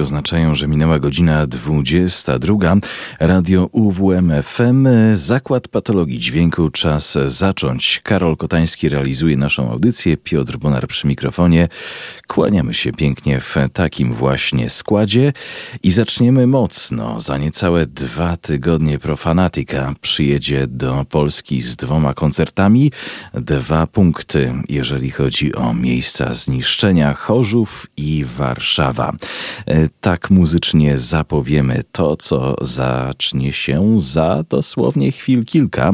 Oznaczają, że minęła godzina 22. Radio UWM FM, Zakład Patologii Dźwięku. Czas zacząć. Karol Kotański realizuje naszą audycję, Piotr Bonar przy mikrofonie. Kłaniamy się pięknie w takim właśnie składzie i zaczniemy mocno. Za niecałe dwa tygodnie Profanatica przyjedzie do Polski z dwoma koncertami. Dwa punkty, jeżeli chodzi o miejsca zniszczenia Chorzów i Warszawa. E, tak muzycznie zapowiemy to, co zacznie się za dosłownie chwil kilka,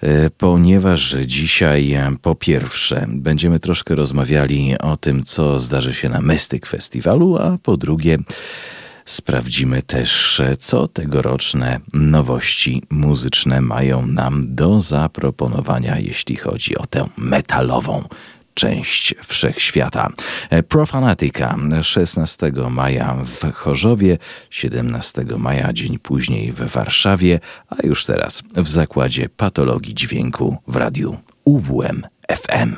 e, ponieważ dzisiaj po pierwsze będziemy troszkę rozmawiali o tym, co zdarzy się na Mystyk Festiwalu, a po drugie sprawdzimy też, co tegoroczne nowości muzyczne mają nam do zaproponowania, jeśli chodzi o tę metalową część wszechświata. Profanatica 16 maja w Chorzowie, 17 maja dzień później w Warszawie, a już teraz w Zakładzie Patologii Dźwięku w radiu UWM FM.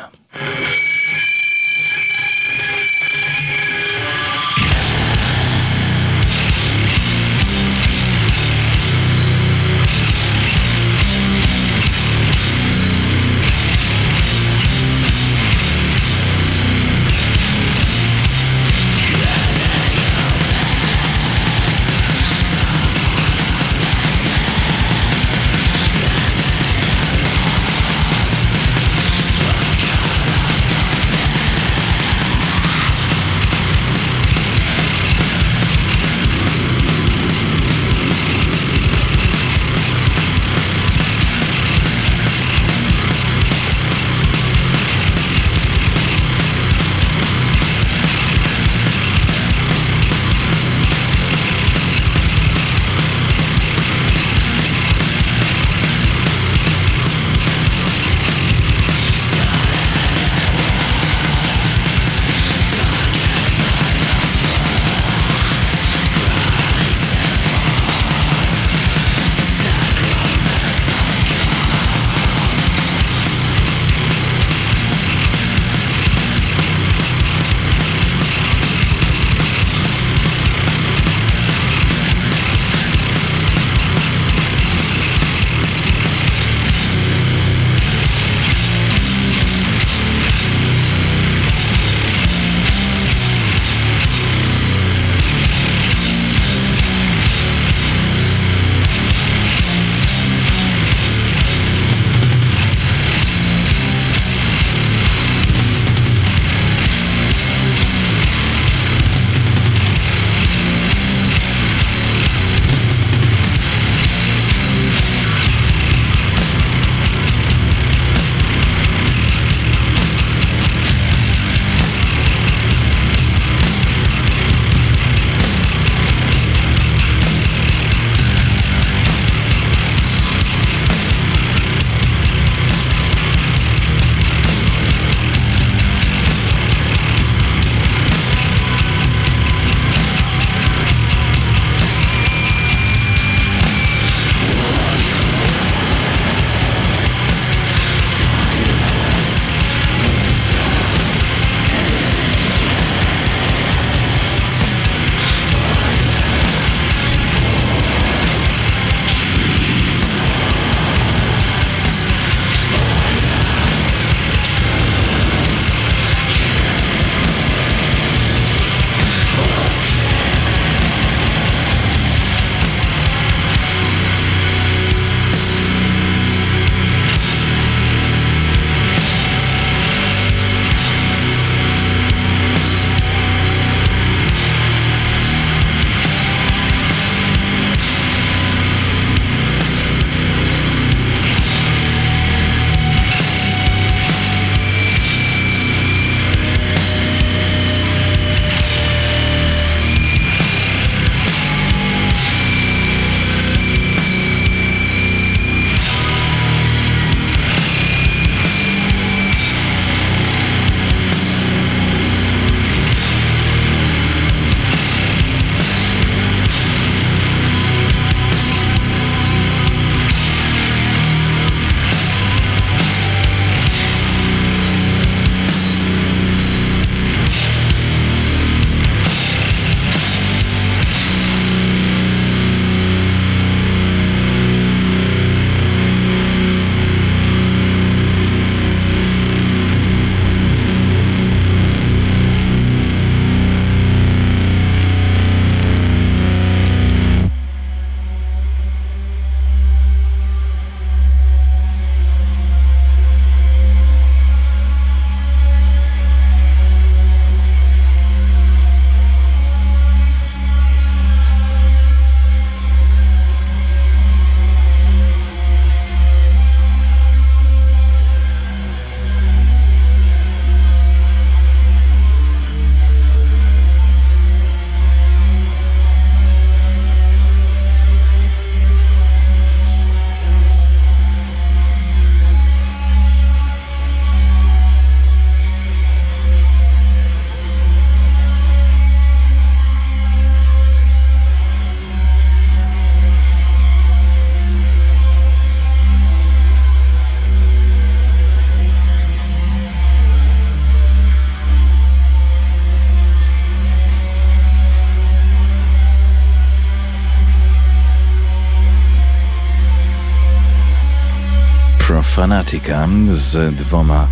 Fanatica z dwoma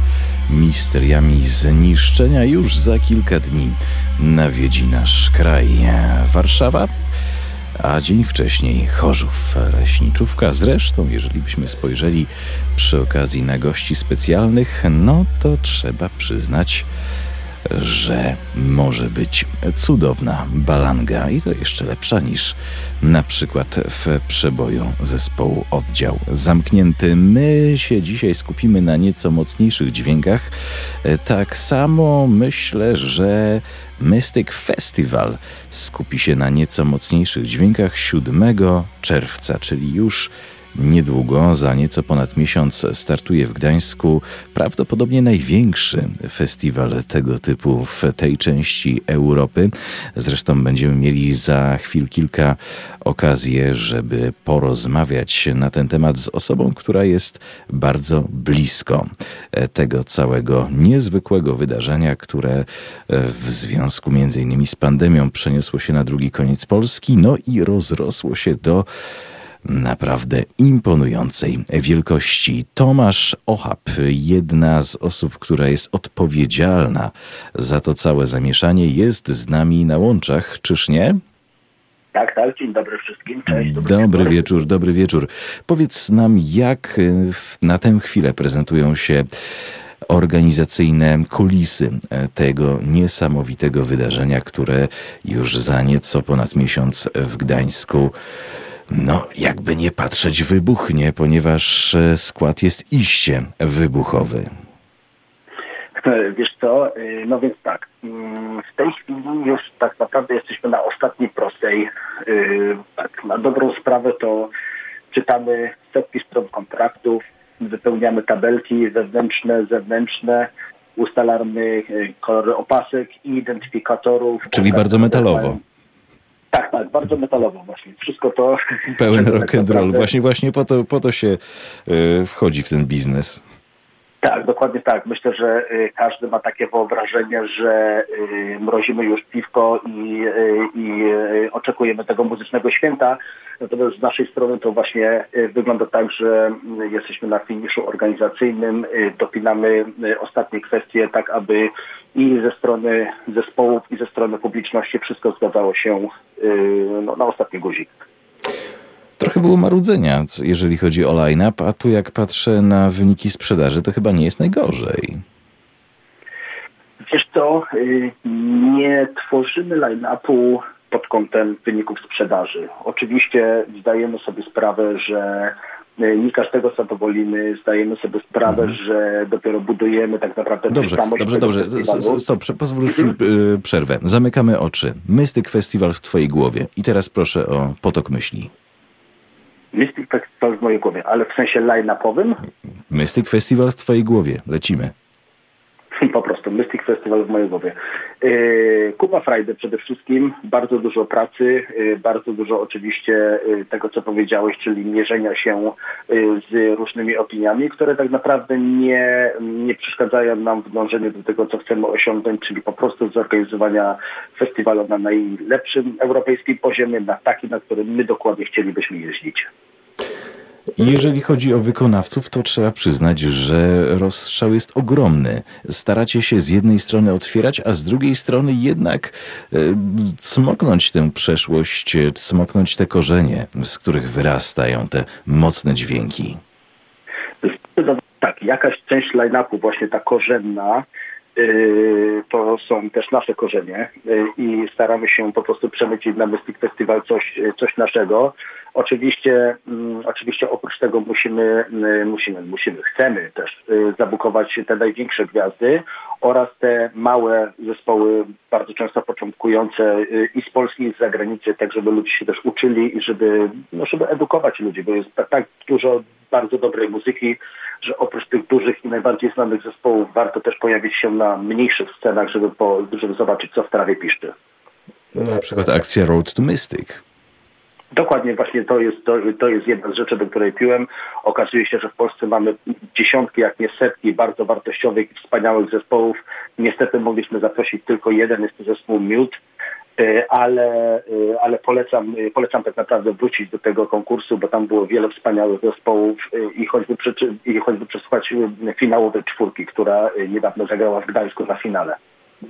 misteriami zniszczenia już za kilka dni nawiedzi nasz kraj. Warszawa, a dzień wcześniej Chorzów, leśniczówka. Zresztą, jeżeli byśmy spojrzeli przy okazji na gości specjalnych, no to trzeba przyznać, że może być cudowna balanga i to jeszcze lepsza niż na przykład w przeboju zespołu Oddział Zamknięty. My się dzisiaj skupimy na nieco mocniejszych dźwiękach. Tak samo myślę, że Mystic Festival skupi się na nieco mocniejszych dźwiękach 7 czerwca, czyli już Niedługo, za nieco ponad miesiąc, startuje w Gdańsku prawdopodobnie największy festiwal tego typu w tej części Europy. Zresztą będziemy mieli za chwil kilka okazję, żeby porozmawiać na ten temat z osobą, która jest bardzo blisko tego całego niezwykłego wydarzenia, które w związku między innymi z pandemią przeniosło się na drugi koniec Polski, no i rozrosło się do naprawdę imponującej wielkości. Tomasz Ochab, jedna z osób, która jest odpowiedzialna za to całe zamieszanie, jest z nami na łączach, czyż nie? Tak, tak. Dzień dobry wszystkim. Cześć. Dobry, dobry wieczór. wieczór, dobry wieczór. Powiedz nam, jak na tę chwilę prezentują się organizacyjne kulisy tego niesamowitego wydarzenia, które już za nieco ponad miesiąc w Gdańsku no, jakby nie patrzeć, wybuchnie, ponieważ e, skład jest iście wybuchowy. Wiesz co, y, no więc tak, mm, w tej chwili już tak naprawdę jesteśmy na ostatniej prostej. Tak, na dobrą sprawę to czytamy setki stron kontraktów, wypełniamy tabelki wewnętrzne, zewnętrzne, ustalamy kolory opasek i identyfikatorów. Czyli bardzo metalowo. Tak, tak, bardzo metalowo właśnie. Wszystko to... Pełen rock and roll. Właśnie, właśnie po to, po to się y, wchodzi w ten biznes. Tak, dokładnie tak. Myślę, że y, każdy ma takie wyobrażenie, że y, mrozimy już piwko i, i oczekujemy tego muzycznego święta. Natomiast z naszej strony to właśnie wygląda tak, że jesteśmy na finiszu organizacyjnym, dopinamy ostatnie kwestie tak, aby i ze strony zespołów, i ze strony publiczności wszystko zgadzało się no, na ostatni guzik. Trochę było marudzenia, jeżeli chodzi o line-up, a tu jak patrzę na wyniki sprzedaży, to chyba nie jest najgorzej. Wiesz co, y, nie tworzymy line-upu pod kątem wyników sprzedaży. Oczywiście zdajemy sobie sprawę, że y, nie każdego zadowolimy, zdajemy sobie sprawę, mhm. że dopiero budujemy tak naprawdę Dobrze, dobrze, dobrze. Stop, pozwól mhm. przerwę. Zamykamy oczy. Mystic Festival w twojej głowie. I teraz proszę o potok myśli. Mystic Festival w mojej głowie, ale w sensie line-upowym? Mystic Festival w twojej głowie. Lecimy. Po prostu Mystic Festival w mojej głowie. Yy, Kupa Friday przede wszystkim, bardzo dużo pracy, yy, bardzo dużo oczywiście yy, tego, co powiedziałeś, czyli mierzenia się z różnymi opiniami, które tak naprawdę nie, nie przeszkadzają nam w dążeniu do tego, co chcemy osiągnąć, czyli po prostu zorganizowania festiwalu na najlepszym europejskim poziomie, na taki, na którym my dokładnie chcielibyśmy jeździć. Jeżeli chodzi o wykonawców, to trzeba przyznać, że rozstrzał jest ogromny. Staracie się z jednej strony otwierać, a z drugiej strony jednak e, cmoknąć tę przeszłość, cmoknąć te korzenie, z których wyrastają te mocne dźwięki. Tak, jakaś część line-upu, właśnie ta korzenna, to są też nasze korzenie yy, i staramy się po prostu przemycić na Mystic Festival coś, coś naszego. Oczywiście, mm, oczywiście oprócz tego musimy, musimy, musimy, chcemy też y, zabukować te największe gwiazdy oraz te małe zespoły, bardzo często początkujące y, i z Polski, i z zagranicy, tak żeby ludzie się też uczyli i żeby, no, żeby edukować ludzi, bo jest tak, tak dużo bardzo dobrej muzyki, że oprócz tych dużych i najbardziej znanych zespołów warto też pojawić się na mniejszych scenach, żeby, po, żeby zobaczyć, co w trawie piszczy. Na przykład akcja Road to Mystic. Dokładnie właśnie to jest, to, to jest jedna z rzeczy, do której piłem. Okazuje się, że w Polsce mamy dziesiątki, jak nie setki bardzo wartościowych i wspaniałych zespołów. Niestety mogliśmy zaprosić tylko jeden, jest to zespół Miód. Ale, ale polecam, polecam tak naprawdę wrócić do tego konkursu, bo tam było wiele wspaniałych zespołów i choćby, i choćby przesłuchać czwórki, która niedawno zagrała w Gdańsku na finale.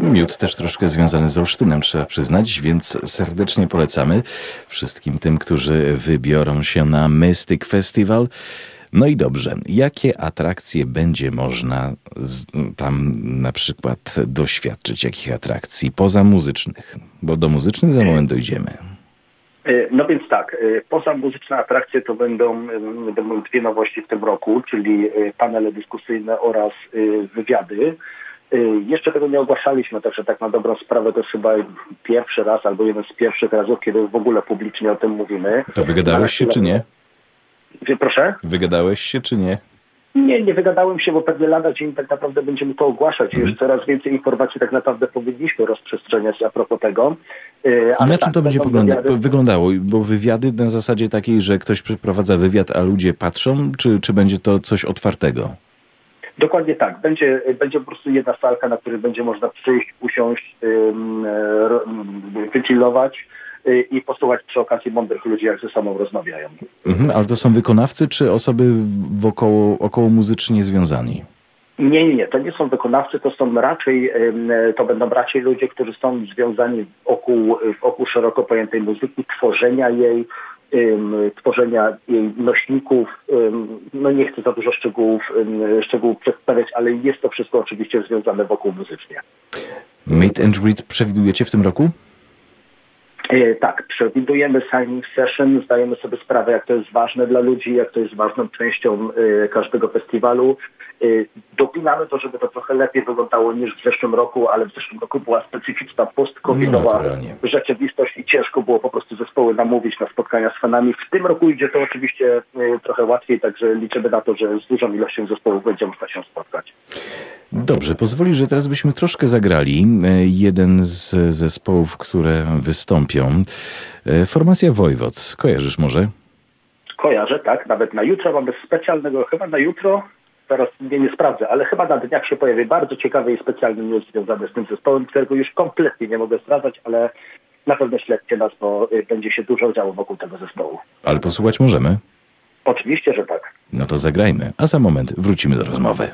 Miód też troszkę związany z Olsztynem, trzeba przyznać, więc serdecznie polecamy wszystkim tym, którzy wybiorą się na Mystic Festival. No i dobrze, jakie atrakcje będzie można z, tam na przykład doświadczyć? Jakich atrakcji poza muzycznych? Bo do muzycznych za moment dojdziemy. E, no więc tak, e, poza muzyczne atrakcje to będą, będą dwie nowości w tym roku, czyli e, panele dyskusyjne oraz wywiady. Jeszcze tego nie ogłaszaliśmy, także tak na dobrą sprawę to jest chyba pierwszy raz albo jeden z pierwszych razów, kiedy w ogóle publicznie o tym mówimy. To wygadałeś się czy nie? Proszę? Wygadałeś się czy nie? Nie, nie wygadałem się, bo pewnie lada dzień tak naprawdę będziemy to ogłaszać. Mhm. Już coraz więcej informacji tak naprawdę powinniśmy rozprzestrzeniać a propos tego. E, ale na czym tak, to będzie wywiady... wyglądało? Bo wywiady na zasadzie takiej, że ktoś przeprowadza wywiad, a ludzie patrzą, czy, czy będzie to coś otwartego? Dokładnie tak. Będzie, będzie po prostu jedna salka, na której będzie można przyjść, usiąść, yy, i posłuchać przy okazji mądrych ludzi, jak ze sobą rozmawiają. Mhm, ale to są wykonawcy, czy osoby wokoło, około muzycznie związani? Nie, nie, nie. To nie są wykonawcy, to są raczej, to będą raczej ludzie, którzy są związani wokół, wokół szeroko pojętej muzyki, tworzenia jej, tworzenia jej nośników. No nie chcę za dużo szczegółów, szczegółów przedstawiać, ale jest to wszystko oczywiście związane wokół muzycznie. Meet and Read przewidujecie w tym roku? E, tak, przewidujemy signing session, zdajemy sobie sprawę, jak to jest ważne dla ludzi, jak to jest ważną częścią e, każdego festiwalu. Y, dopinamy to, żeby to trochę lepiej wyglądało niż w zeszłym roku, ale w zeszłym roku była specyficzna post-covidowa no, rzeczywistość i ciężko było po prostu zespoły namówić na spotkania z fanami. W tym roku idzie to oczywiście y, trochę łatwiej, także liczymy na to, że z dużą ilością zespołów będzie można się spotkać. Dobrze, pozwoli, że teraz byśmy troszkę zagrali. Y, jeden z zespołów, które wystąpią. Formacja Wojwod. Kojarzysz może? Kojarzę, tak. Nawet na jutro mamy specjalnego, chyba na jutro teraz nie, nie sprawdzę, ale chyba na dniach się pojawi bardzo ciekawy i specjalny news związany z tym zespołem, którego już kompletnie nie mogę sprawdzać, ale na pewno śledźcie nas, bo y, będzie się dużo działo wokół tego zespołu. Ale posłuchać możemy? Oczywiście, że tak. No to zagrajmy, a za moment wrócimy do rozmowy.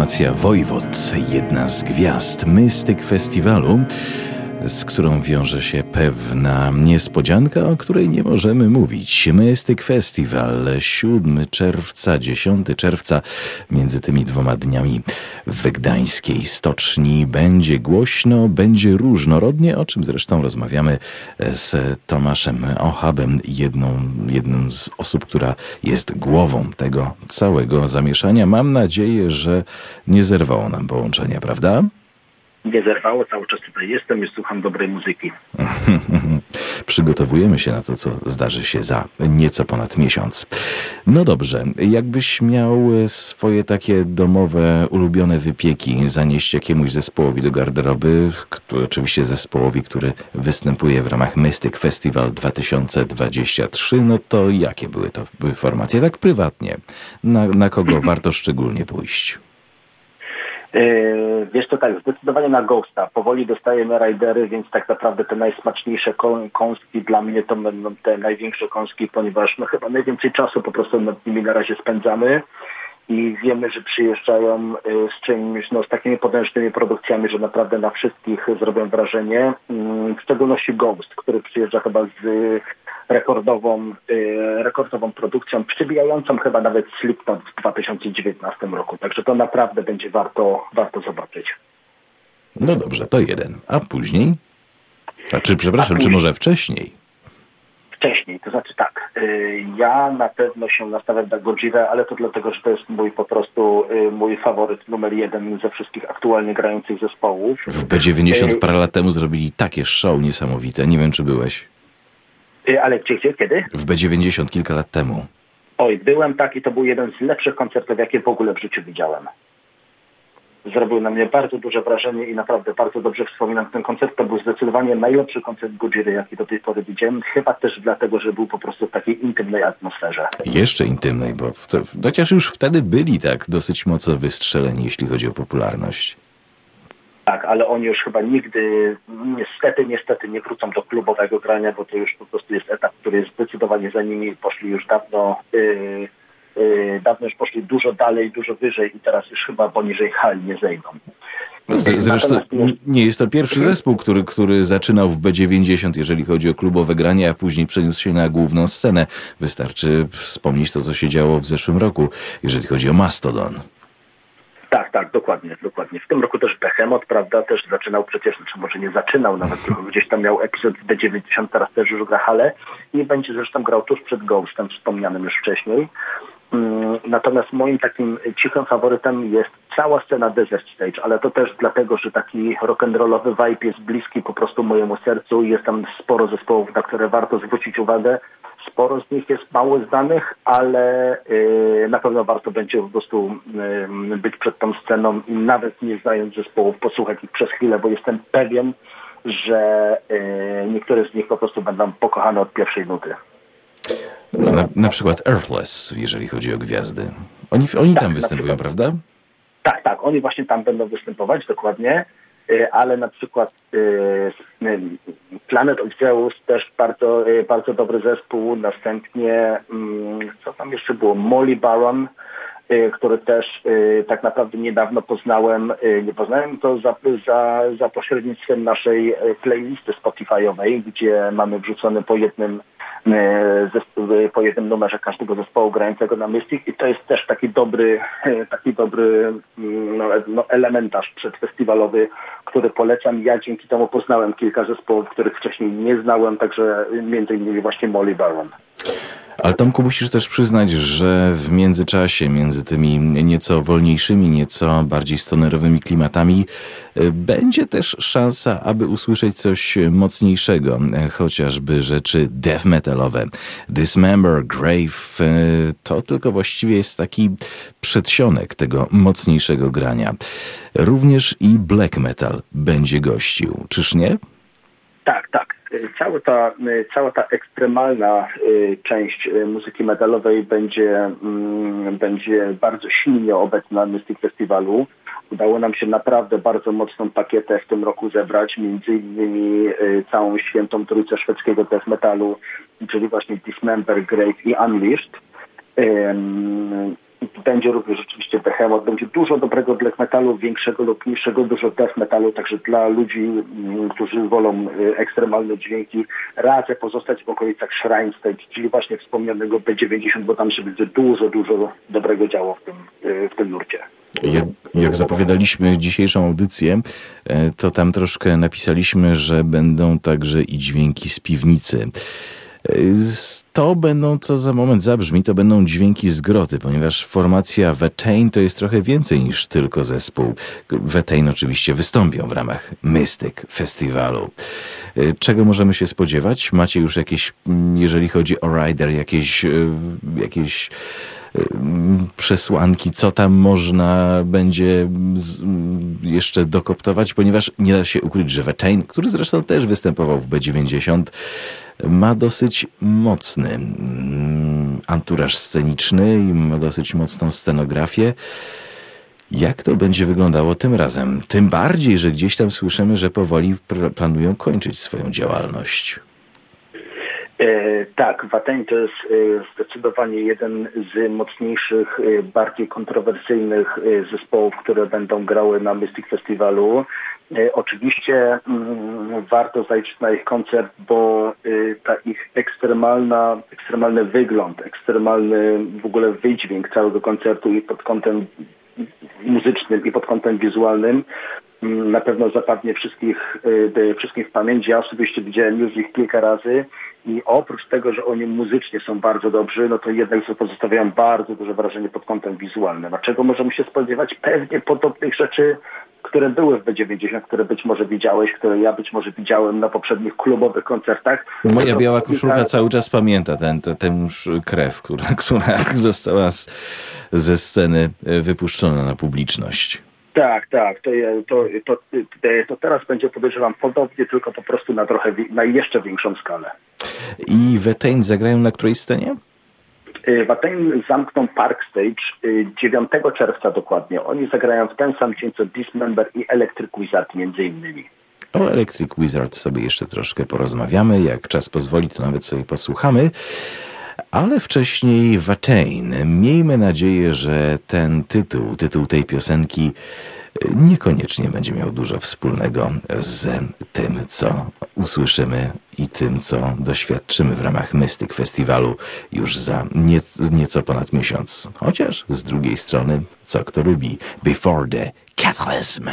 Formacja Wojwod, jedna z gwiazd Mystyk Festiwalu z którą wiąże się pewna niespodzianka, o której nie możemy mówić. Mystyk Festival 7 czerwca, 10 czerwca między tymi dwoma dniami w gdańskiej stoczni będzie głośno, będzie różnorodnie, o czym zresztą rozmawiamy z Tomaszem Ochabem, jedną, jedną z osób, która jest głową tego całego zamieszania. Mam nadzieję, że nie zerwało nam połączenia, prawda? nie zerwało, cały czas tutaj jestem i słucham dobrej muzyki. Przygotowujemy się na to, co zdarzy się za nieco ponad miesiąc. No dobrze, jakbyś miał swoje takie domowe, ulubione wypieki zanieść jakiemuś zespołowi do garderoby, który, oczywiście zespołowi, który występuje w ramach Mystic Festival 2023, no to jakie były to były formacje? Tak prywatnie. Na, na kogo warto szczególnie pójść? Yy, wiesz to tak, zdecydowanie na Ghosta. Powoli dostajemy ridery, więc tak naprawdę te najsmaczniejsze kąski dla mnie to będą te największe kąski, ponieważ no chyba najwięcej czasu po prostu nad nimi na razie spędzamy i wiemy, że przyjeżdżają yy, z czymś, no z takimi potężnymi produkcjami, że naprawdę na wszystkich zrobią wrażenie. Yy, w szczególności Ghost, który przyjeżdża chyba z rekordową, y, rekordową produkcją, przybijającą chyba nawet Slipknot w 2019 roku. Także to naprawdę będzie warto, warto zobaczyć. No dobrze, to jeden. A później? A czy, przepraszam, A czy może wcześniej? Wcześniej, to znaczy tak, y, ja na pewno się nastawiam na Gojira, ale to dlatego, że to jest mój po prostu y, mój faworyt numer jeden ze wszystkich aktualnie grających zespołów. W B90 parę lat temu zrobili takie show niesamowite, nie wiem czy byłeś. Y, ale gdzie, gdzie, kiedy? W B90 kilka lat temu. Oj, byłem tak i to był jeden z lepszych koncertów, jakie w ogóle w życiu widziałem. Zrobił na mnie bardzo duże wrażenie i naprawdę bardzo dobrze wspominam ten koncert. To był zdecydowanie najlepszy koncert Godziry, jaki do tej pory widziałem. Chyba też dlatego, że był po prostu w takiej intymnej atmosferze. Jeszcze intymnej, bo to, chociaż już wtedy byli tak dosyć mocno wystrzeleni, jeśli chodzi o popularność. Tak, ale oni już chyba nigdy, niestety, niestety nie wrócą do klubowego grania, bo to już po prostu jest etap, który jest zdecydowanie za nimi. Poszli już dawno, yy, yy, dawno już poszli dużo dalej, dużo wyżej i teraz już chyba poniżej hali nie zejdą. No, zresztą nie jest to pierwszy zespół, który, który zaczynał w B90, jeżeli chodzi o klubowe granie, a później przeniósł się na główną scenę. Wystarczy wspomnieć to, co się działo w zeszłym roku, jeżeli chodzi o Mastodon. Tak, tak, dokładnie, dokładnie. W tym roku też Behemoth, prawda, też zaczynał przecież, czy znaczy może nie zaczynał nawet, tylko gdzieś tam miał epizod B90, teraz też już gra hale i będzie zresztą grał tuż przed Ghostem, wspomnianym już wcześniej. Mm, natomiast moim takim cichym faworytem jest cała scena Desert Stage, ale to też dlatego, że taki rock'n'rollowy vibe jest bliski po prostu mojemu sercu. Jest tam sporo zespołów, na które warto zwrócić uwagę. Sporo z nich jest mało znanych, ale yy, na pewno warto będzie po prostu yy, być przed tą sceną nawet nie znając zespołów posłuchać ich przez chwilę, bo jestem pewien, że yy, niektóre z nich po prostu będą pokochane od pierwszej nuty. Na, na, przykład Earthless, jeżeli chodzi o gwiazdy. Oni, oni tak, tam występują, prawda? Tak, tak, oni właśnie tam będą występować, dokładnie. Y, ale na przykład y, Planet of Zeus też bardzo, y, bardzo dobry zespół. Następnie, mm, co tam jeszcze było? Molly Baron, który też tak naprawdę niedawno poznałem. Nie poznałem to za, za, za pośrednictwem naszej playlisty Spotify'owej, gdzie mamy wrzucony po jednym E, po jednym numerze każdego zespołu grającego na Mystic i to jest też taki dobry, e, taki dobry mm, no, no, elementarz przedfestiwalowy, który polecam. Ja dzięki temu poznałem kilka zespołów, których wcześniej nie znałem, także między innymi właśnie Molly Baron. Ale Tomku, musisz też przyznać, że w międzyczasie, między tymi nieco wolniejszymi, nieco bardziej stonerowymi klimatami, e, będzie też szansa, aby usłyszeć coś mocniejszego, e, chociażby rzeczy death metalowe. Dismember, Grave, e, to tylko właściwie jest taki przedsionek tego mocniejszego grania. Również i black metal będzie gościł, czyż nie? Tak, tak. Cała ta, cała ta ekstremalna y, część y, muzyki metalowej będzie, mm, będzie bardzo silnie obecna na Mystic Festiwalu. Udało nam się naprawdę bardzo mocną pakietę w tym roku zebrać, między innymi y, całą świętą trójcę szwedzkiego death metalu, czyli właśnie Dismember, Grave i Unleashed. Będzie również rzeczywiście Behemoth, będzie dużo dobrego black metalu, większego lub mniejszego, dużo death metalu, także dla ludzi, mm, którzy wolą y, ekstremalne dźwięki, radzę pozostać w okolicach Shrine Stage, czyli właśnie wspomnianego B90, bo tam się będzie dużo, dużo dobrego działo w tym, y, w tym nurcie. Jak, jak, zapowiadaliśmy dzisiejszą audycję, e, to tam troszkę napisaliśmy, że będą także i dźwięki z piwnicy. E, to będą, co za moment zabrzmi, to będą dźwięki z groty, ponieważ formacja Vetain to jest trochę więcej niż tylko zespół. Vetain oczywiście wystąpią w ramach Mystic Festiwalu. E, czego możemy się spodziewać? Macie już jakieś, jeżeli chodzi o Rider, jakieś, jakieś przesłanki, co tam można będzie jeszcze dokoptować, ponieważ nie da się ukryć, że Vetain, który zresztą też występował w B90, ma dosyć mocny anturaż sceniczny i ma dosyć mocną scenografię. Jak to będzie wyglądało tym razem? Tym bardziej, że gdzieś tam słyszymy, że powoli planują kończyć swoją działalność. E, tak, Watain to jest e, zdecydowanie jeden z mocniejszych, e, bardziej kontrowersyjnych zespołów, które będą grały na Mystic Festiwalu. Oczywiście mm, warto zajrzeć na ich koncert, bo ta ich ekstremalna, ekstremalny wygląd, ekstremalny w ogóle wydźwięk całego koncertu i pod kątem muzycznym i pod kątem wizualnym mm, na pewno zapadnie wszystkich, wszystkich w pamięci. Ja osobiście widziałem już ich kilka razy i oprócz tego, że oni muzycznie są bardzo dobrzy, no to jednak pozostawiają bardzo duże wrażenie pod kątem wizualnym. A czego możemy się spodziewać? Pewnie podobnych rzeczy, które były w B90, które być może widziałeś, które ja być może widziałem na poprzednich klubowych koncertach. Moja biała koszulka cały czas pamięta ten, ten, ten krew, która, która została z, ze sceny wypuszczona na publiczność. Tak, tak. To, to, to, to, teraz będzie podejrzewam podobnie, tylko po prostu na trochę na jeszcze większą skalę. I Wetain zagrają na której scenie? Y, zamkną Park Stage 9 y, czerwca dokładnie. Oni zagrają w ten sam dzień co Dismember i Electric Wizard między innymi. O Electric Wizard sobie jeszcze troszkę porozmawiamy. Jak czas pozwoli, to nawet sobie posłuchamy. Ale wcześniej Watain. Miejmy nadzieję, że ten tytuł, tytuł tej piosenki niekoniecznie będzie miał dużo wspólnego z tym, co usłyszymy i tym, co doświadczymy w ramach Mystic Festiwalu już za nie, nieco ponad miesiąc. Chociaż z drugiej strony, co kto lubi, Before the Catalysm.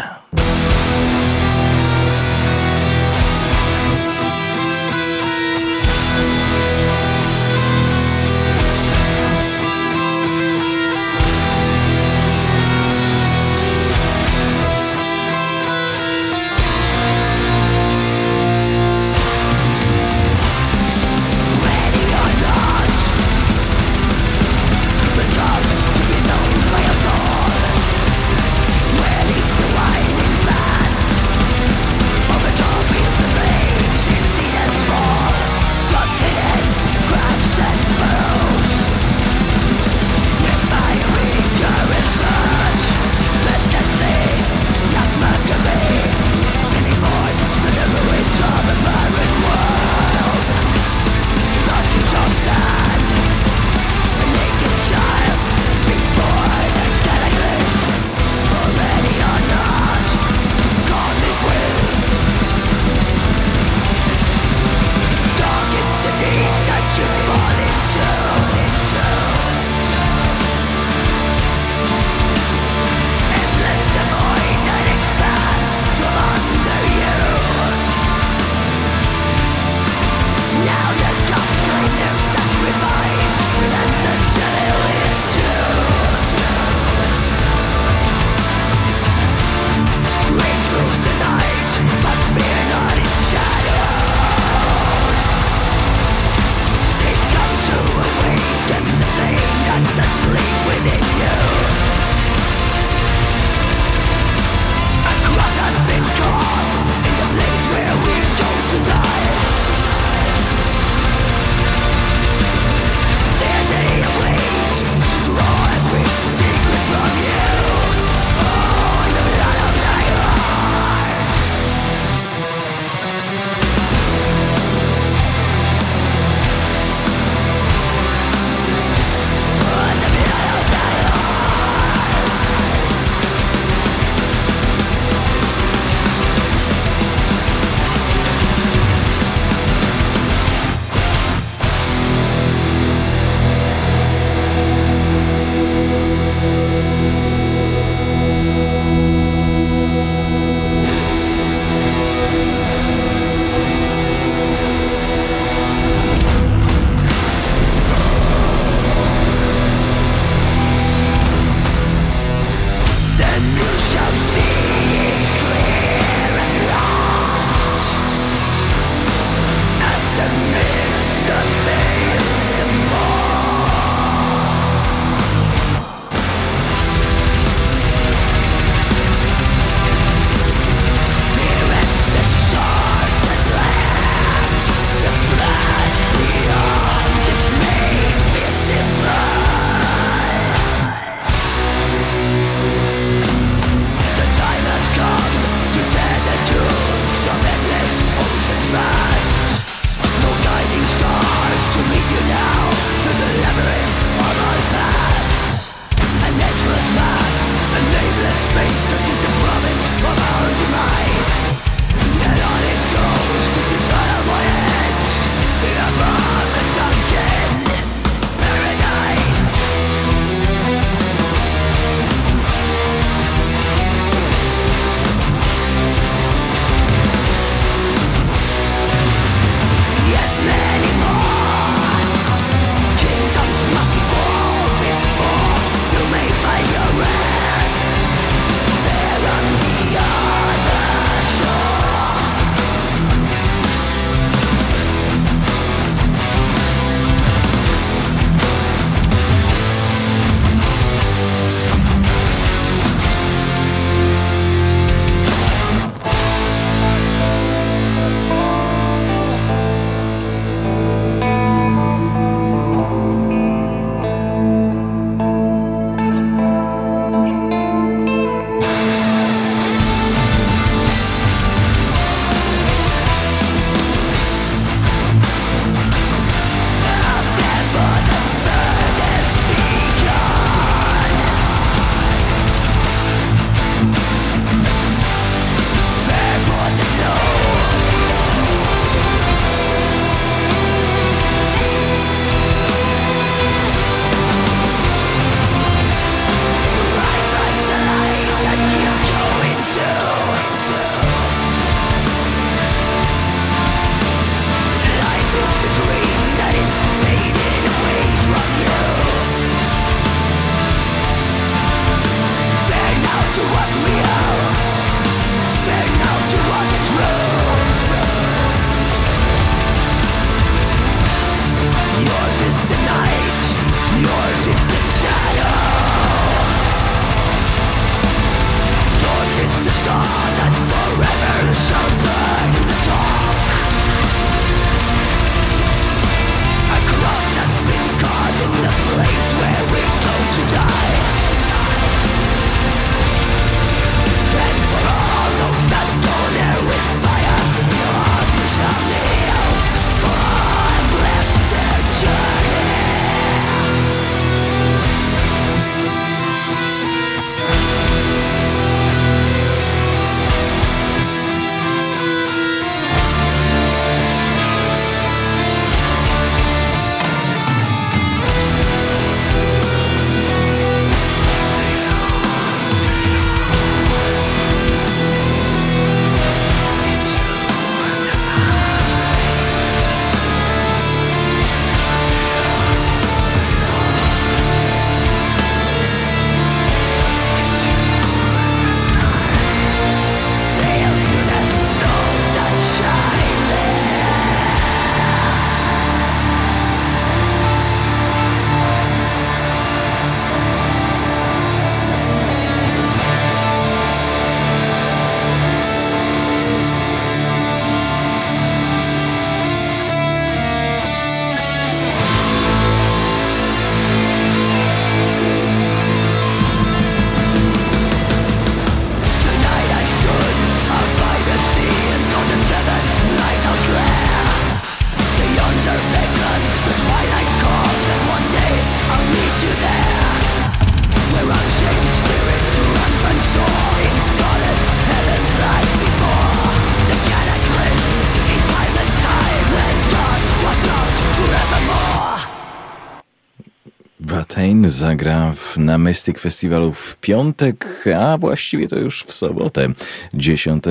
Zagra na Mystic Festiwalu w piątek, a właściwie to już w sobotę, 10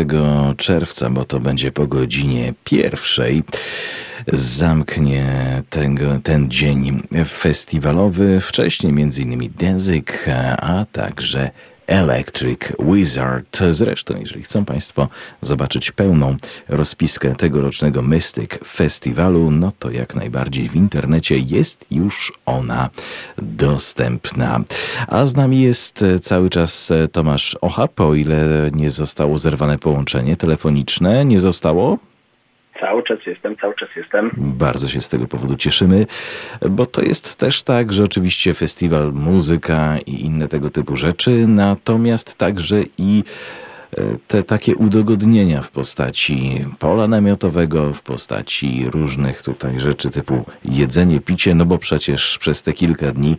czerwca, bo to będzie po godzinie pierwszej. Zamknie tego, ten dzień festiwalowy, wcześniej m.in. Denzik, a także Electric Wizard. Zresztą, jeżeli chcą Państwo zobaczyć pełną rozpiskę tegorocznego Mystic Festiwalu, no to jak najbardziej w internecie jest już ona dostępna. A z nami jest cały czas Tomasz Ochap, o ile nie zostało zerwane połączenie telefoniczne. Nie zostało? Cały czas jestem, cały czas jestem. Bardzo się z tego powodu cieszymy, bo to jest też tak, że oczywiście festiwal, muzyka i inne tego typu rzeczy, natomiast także i te takie udogodnienia w postaci pola namiotowego, w postaci różnych tutaj rzeczy typu jedzenie, picie, no bo przecież przez te kilka dni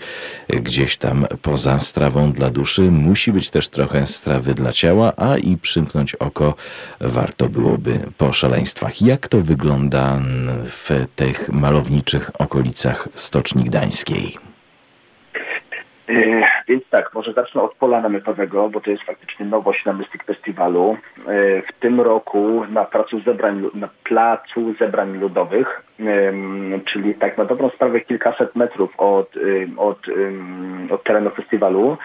gdzieś tam poza strawą dla duszy musi być też trochę strawy dla ciała, a i przymknąć oko warto byłoby po szaleństwach. Jak to wygląda w tych malowniczych okolicach Stoczni Gdańskiej? Yy, więc tak, może zacznę od pola namiotowego, bo to jest faktycznie nowość na Mystic Festiwalu. Yy, w tym roku na placu zebrań, na placu zebrań ludowych, czyli tak na dobrą sprawę kilkaset metrów od, od, od terenu festiwalu,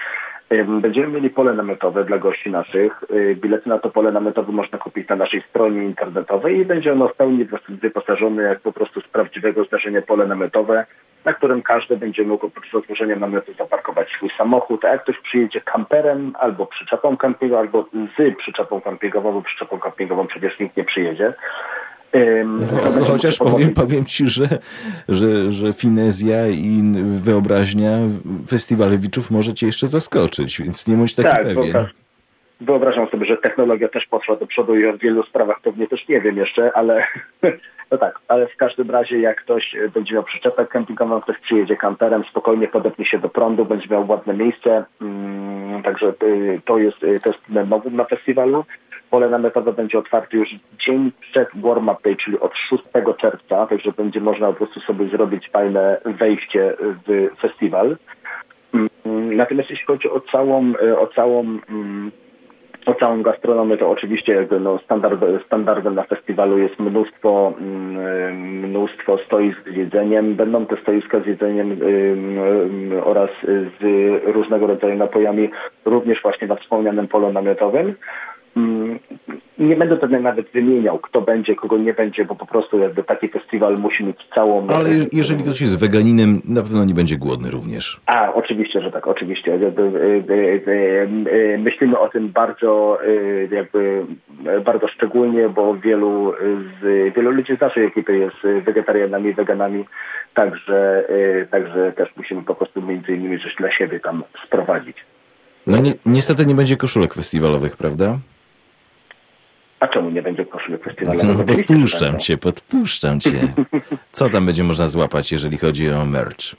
Będziemy mieli pole namiotowe dla gości naszych. Bilety na to pole namiotowe można kupić na naszej stronie internetowej i będzie ono w pełni wyposażone jak po prostu z prawdziwego zdarzenia pole namiotowe na którym każdy będzie mógł oprócz rozłożenia namiotu zaparkować swój samochód, a jak ktoś przyjedzie kamperem albo przyczepą kampingową, albo z przyczepą kampingową, bo przyczepą kampingową przecież nikt nie przyjedzie, no, chociaż powiem, powiem ci, że, że, że finezja i wyobraźnia festiwalewiczów może cię jeszcze zaskoczyć, więc nie bądź taki tak, pewien. Wyobrażam sobie, że technologia też poszła do przodu i o wielu sprawach pewnie też nie wiem jeszcze, ale no tak, ale w każdym razie jak ktoś będzie miał przyczepę kempingową, ktoś przyjedzie kamperem, spokojnie podepnie się do prądu, będzie miał ładne miejsce, mm, także y, to jest, y, to jest na festiwalu. Pole namiotowe będzie otwarte już dzień przed warm-up day, czyli od 6 czerwca, także będzie można po prostu sobie zrobić fajne wejście w festiwal. Mm, natomiast jeśli chodzi o całą, o całą mm, o całą gastronomię, to oczywiście jakby no standard, standardem na festiwalu jest mnóstwo, mm, mnóstwo stoisk z jedzeniem. Będą te stoiska z jedzeniem oraz z różnego rodzaju napojami również właśnie na wspomnianym polu namiotowym. Mm, nie będę pewnie nawet wymieniał, kto będzie, kogo nie będzie, bo po prostu jakby taki festiwal musi mieć całą... Ale jeżeli ktoś jest weganinem, na pewno nie będzie głodny również. A, oczywiście, że tak, oczywiście. Jakby, y, y, y, myślimy o tym bardzo jakby bardzo szczególnie, bo wielu, z, wielu ludzi z naszej ekipy jest wegetarianami, weganami, także, także też musimy po prostu między innymi coś dla siebie tam sprowadzić. No ni niestety nie będzie koszulek festiwalowych, prawda? A czemu nie będzie koszulek festiwalowych? No, podpuszczam cię, podpuszczam cię. Co tam będzie można złapać, jeżeli chodzi o merch?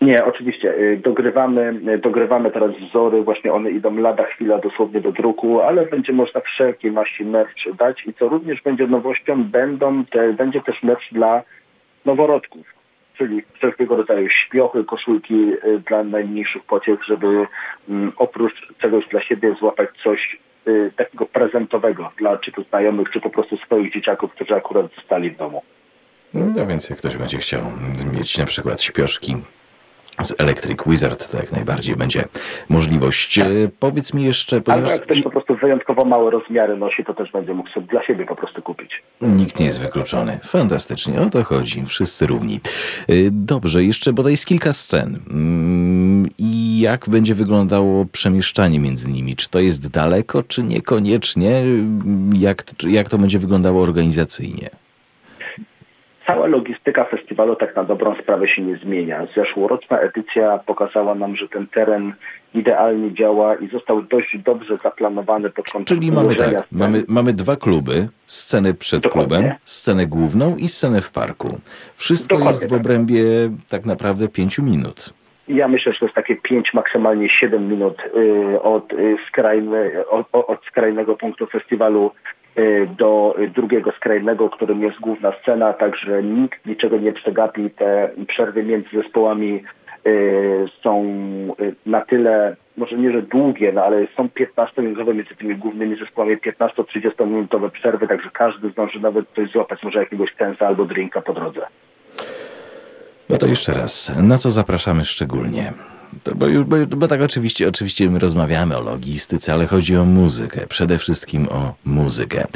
Nie, oczywiście. Y, dogrywamy, y, dogrywamy teraz wzory, właśnie one idą lada chwila dosłownie do druku, ale będzie można wszelkie maści merch dać i co również będzie nowością, będą te, będzie też merch dla noworodków, czyli wszelkiego rodzaju śpiochy, koszulki y, dla najmniejszych pociech, żeby mm, oprócz czegoś dla siebie złapać coś takiego prezentowego dla czy to znajomych, czy po prostu swoich dzieciaków, którzy akurat zostali w domu. No więc jak ktoś będzie chciał mieć na przykład śpioszki z Electric Wizard, to jak najbardziej będzie możliwość. Tak. Powiedz mi jeszcze... Ponieważ... Ale ktoś po prostu wyjątkowo małe rozmiary nosi, to też będzie mógł sobie dla siebie po prostu kupić. Nikt nie jest wykluczony. Fantastycznie, o to chodzi. Wszyscy równi. Y, dobrze, jeszcze bodaj jest kilka scen. Mm, I jak będzie wyglądało przemieszczanie między nimi? Czy to jest daleko, czy niekoniecznie? Jak, jak to będzie wyglądało organizacyjnie? Cała logistyka festiwalu tak na dobrą sprawę się nie zmienia. Zeszłoroczna edycja pokazała nam, że ten teren idealnie działa i został dość dobrze zaplanowany pod kątem Czyli mamy tak, mamy, mamy dwa kluby, scenę przed Dokładnie. klubem, scenę główną i scenę w parku. Wszystko Dokładnie jest w tak. obrębie tak. tak naprawdę pięciu minut. Ja myślę, że to jest takie pięć, maksymalnie siedem minut y, od, y, skrajny, od, od skrajnego punktu festiwalu do drugiego skrajnego, którym jest główna scena, także nikt niczego nie przegapi. Te przerwy między zespołami są na tyle, może nie, że długie, no ale są 15-minutowe między tymi głównymi zespołami 15-30 minutowe przerwy, także każdy zdąży nawet coś złapać, może jakiegoś tensa albo drinka po drodze. No to jeszcze raz, na co zapraszamy szczególnie? To bo, bo, bo, tak oczywiście, oczywiście my rozmawiamy o logistyce, ale chodzi o muzykę. Przede wszystkim o muzykę.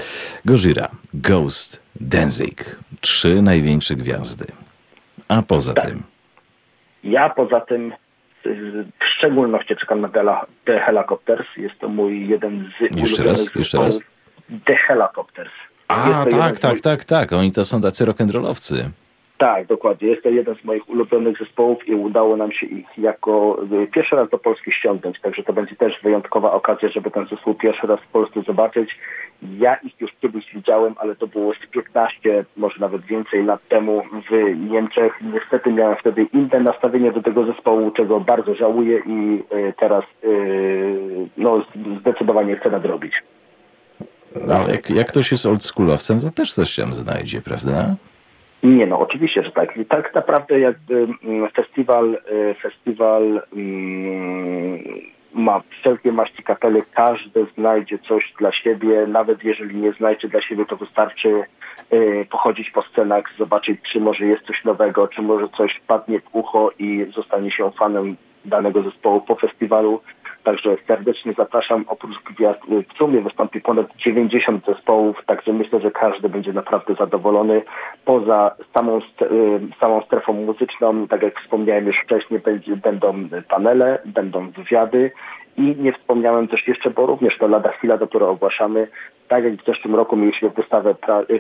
Gojira, Ghost, Danzig. Trzy największe gwiazdy. A poza tak. tym? Ja poza tym w szczególności czekam na The Helicopters. Jest to mój jeden z Jeszcze raz, jeszcze raz. The Helicopters. A, tak, tak, tak, tak. Oni to są tacy rock'n'rollowcy. Tak, dokładnie. Jest to jeden z moich ulubionych zespołów i udało nam się ich jako y, pierwszy raz do Polski ściągnąć, także to będzie też wyjątkowa okazja, żeby ten zespół pierwszy raz w Polsce zobaczyć. Ja ich już kiedyś widziałem, ale to było z 15, może nawet więcej lat temu w Niemczech. Niestety miałem wtedy inne nastawienie do tego zespołu, czego bardzo żałuję i y, teraz y, no, zdecydowanie chcę nadrobić. No, ale jak, jak ktoś jest oldschoolowcem, to też coś tam znajdzie, prawda? Nie, no oczywiście, że tak. I tak naprawdę jakby mm, festiwal, y, festiwal mm, ma wszelkie maści kapele, każdy znajdzie coś dla siebie, nawet jeżeli nie znajdzie dla siebie, to wystarczy y, pochodzić po scenach, zobaczyć, czy może jest coś nowego, czy może coś padnie w ucho i zostanie się fanem danego zespołu po festiwalu. Także serdecznie zapraszam. Oprócz gwiazd w sumie wystąpi ponad 90 zespołów, także myślę, że każdy będzie naprawdę zadowolony. Poza samą, y, samą strefą muzyczną, tak jak wspomniałem już wcześniej, będzie, będą panele, będą wywiady i nie wspomniałem też jeszcze, bo również to lada chwila dopiero ogłaszamy, tak jak w zeszłym roku mieliśmy wystawę,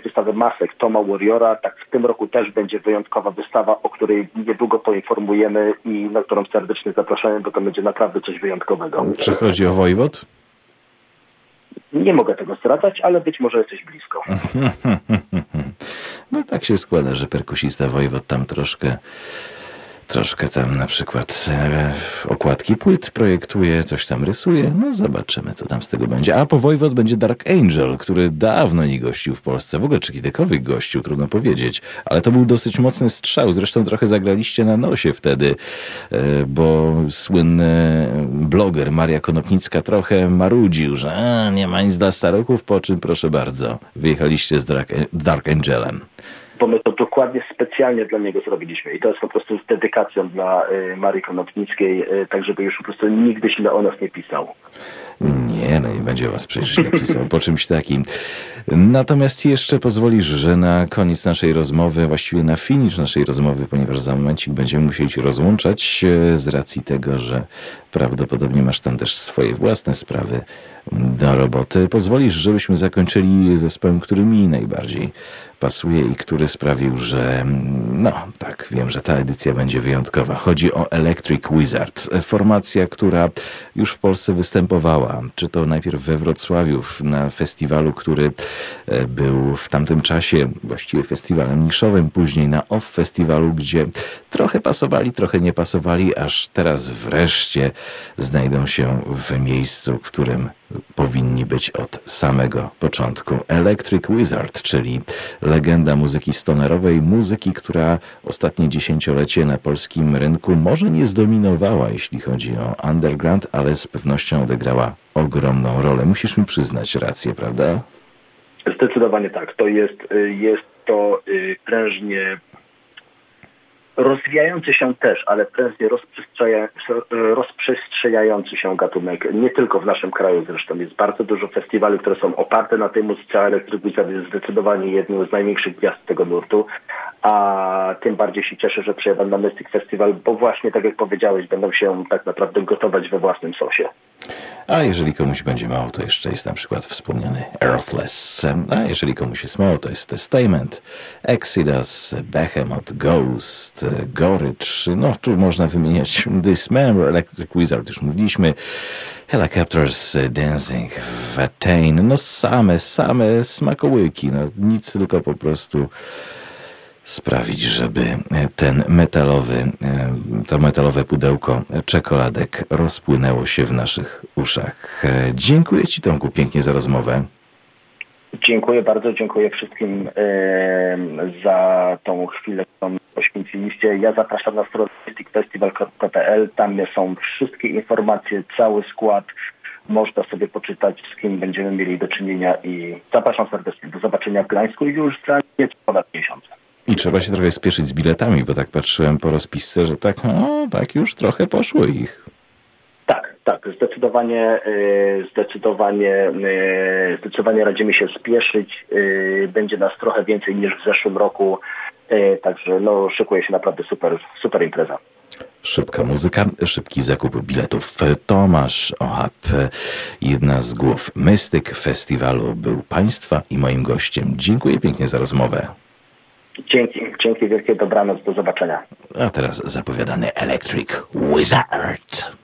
wystawę masek Toma Warriora, tak w tym roku też będzie wyjątkowa wystawa, o której niedługo poinformujemy i na którą serdecznie zapraszamy, bo to będzie naprawdę coś wyjątkowego. Czy chodzi o Wojwod? Nie mogę tego zdradzać, ale być może jesteś blisko. No tak się składa, że perkusista Wojwod tam troszkę troszkę tam na przykład e, okładki płyt projektuje, coś tam rysuje. No zobaczymy, co tam z tego będzie. A po Wojwod będzie Dark Angel, który dawno nie gościł w Polsce. W ogóle czy kiedykolwiek gościł, trudno powiedzieć. Ale to był dosyć mocny strzał. Zresztą trochę zagraliście na nosie wtedy, e, bo słynny bloger Maria Konopnicka trochę marudził, że a, nie ma nic dla staroków, po czym proszę bardzo, wyjechaliście z Dark, Dark Angelem bo my to dokładnie specjalnie dla niego zrobiliśmy i to jest po prostu z dedykacją dla y, Marii Konopnickiej, y, tak żeby już po prostu nigdy źle o nas nie pisał. Nie, no nie będzie was przecież napisał po czymś takim. Natomiast jeszcze pozwolisz, że na koniec naszej rozmowy, właściwie na finisz naszej rozmowy, ponieważ za momencik będziemy musieli się rozłączać e, z racji tego, że prawdopodobnie masz tam też swoje własne sprawy do roboty. Pozwolisz, żebyśmy zakończyli zespołem, który mi najbardziej pasuje i który sprawił, że no tak, wiem, że ta edycja będzie wyjątkowa. Chodzi o Electric Wizard. Formacja, która już w Polsce występowała. Czy to najpierw we Wrocławiu na festiwalu, który e, był w tamtym czasie właściwie festiwalem niszowym, później na OFF festiwalu, gdzie trochę pasowali, trochę nie pasowali, aż teraz wreszcie znajdą się w miejscu, w którym powinni być od samego początku. Electric Wizard, czyli legenda muzyki stonerowej, muzyki, która ostatnie dziesięciolecie na polskim rynku może nie zdominowała, jeśli chodzi o underground, ale z pewnością odegrała ogromną rolę. Musisz mi przyznać rację, prawda? Zdecydowanie tak. To jest, y, jest to y, prężnie rozwijający się też, ale prędzej rozprzestrzeniający się gatunek, nie tylko w naszym kraju zresztą. Jest bardzo dużo festiwali, które są oparte na tej muzyce, ale Wizard jest zdecydowanie jednym z największych gwiazd tego nurtu, a tym bardziej się cieszę, że przyjadę na Mystic Festival, bo właśnie tak jak powiedziałeś, będą się tak naprawdę gotować we własnym sosie. A jeżeli komuś będzie mało, to jeszcze jest na przykład wspomniany Earthless. A jeżeli komuś jest mało, to jest Testament, Exodus, Behemoth, Ghost, Gorycz. No, tu można wymieniać Dismember, Electric Wizard, już mówiliśmy. Helicopters Dancing, Vatain. No same, same smakołyki. No, nic tylko po prostu sprawić, żeby ten metalowy, e, to metalowe pudełko czekoladek rozpłynęło się w naszych uszach. E, dziękuję Ci Tomku pięknie za rozmowę. Dziękuję bardzo, dziękuję wszystkim e, za tą chwilę, którą poświęciliście. Ja zapraszam na stronę festival.pl. Tam są wszystkie informacje, cały skład. Można sobie poczytać, z kim będziemy mieli do czynienia i zapraszam serdecznie. Do zobaczenia w Gdańsku już za nieco ponad miesiąc. I trzeba się trochę spieszyć z biletami, bo tak patrzyłem po rozpisce, że tak, no, tak już trochę poszło ich. Tak, tak, zdecydowanie, y, zdecydowanie, y, zdecydowanie radzimy się spieszyć. Y, będzie nas trochę więcej niż w zeszłym roku, także no, szykuje się naprawdę super, super impreza. Szybka muzyka, szybki zakup biletów. Tomasz Ohap, jedna z głów Mystyk Festiwalu, był Państwa i moim gościem. Dziękuję pięknie za rozmowę. Dzięki, dzięki wielkie, dobranoc, do zobaczenia. A teraz zapowiadany Electric Wizard.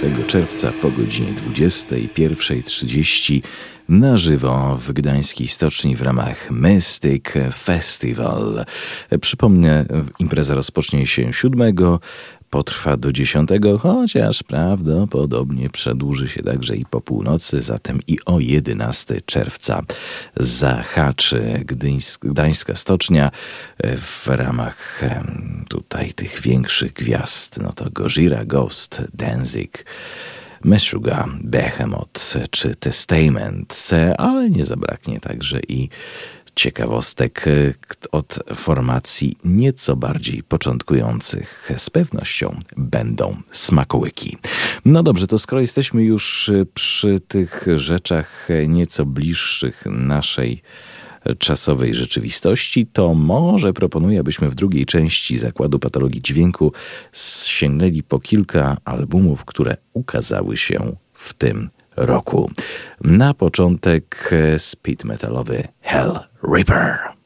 9 czerwca po godzinie 21.30 na żywo w Gdańskiej Stoczni w ramach Mystic Festival. Przypomnę, impreza rozpocznie się 7, potrwa do 10, chociaż prawdopodobnie przedłuży się także i po północy, zatem i o 11 czerwca zahaczy Gdańska Stocznia w ramach tutaj tych większych gwiazd. No to Gojira, Ghost, Danzig, Meshuga, Behemoth czy Testament, ale nie zabraknie także i ciekawostek e, od formacji nieco bardziej początkujących. Z pewnością będą smakołyki. No dobrze, to skoro jesteśmy już e, przy tych rzeczach e, nieco bliższych naszej czasowej rzeczywistości, to może proponuję, abyśmy w drugiej części Zakładu Patologii Dźwięku sięgnęli po kilka albumów, które ukazały się w tym roku. Na początek speed metalowy Hell Reaper.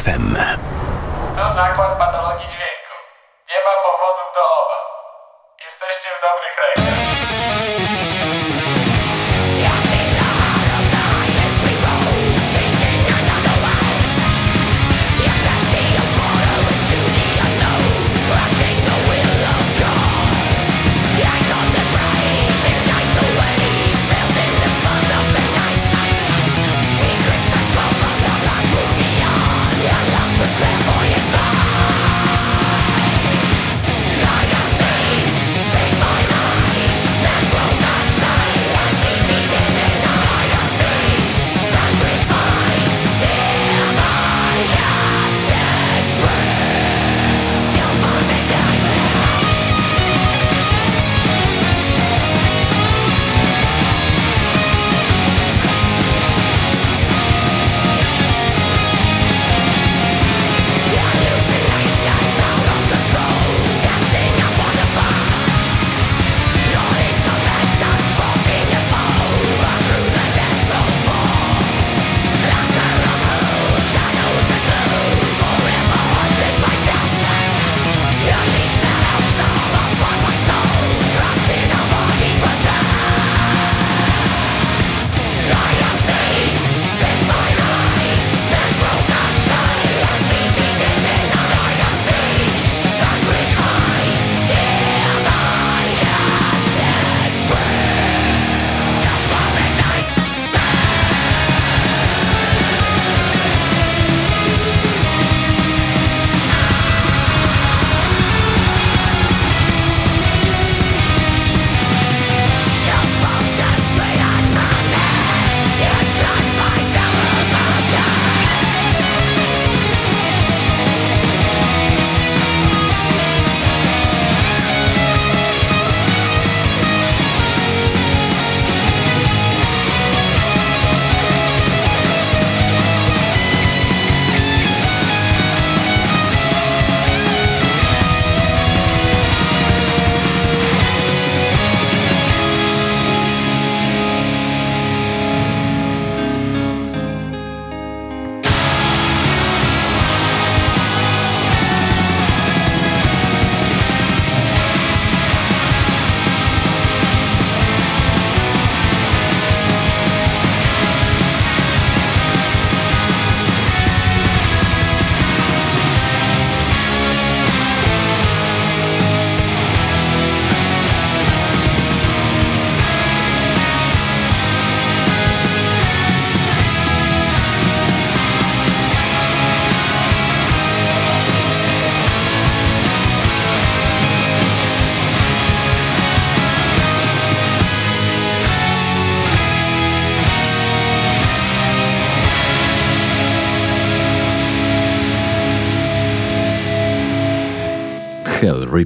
UWMFM. To zakład patologii dźwięku. Nie ma powodów do obaw. Jesteście w dobrych rękach.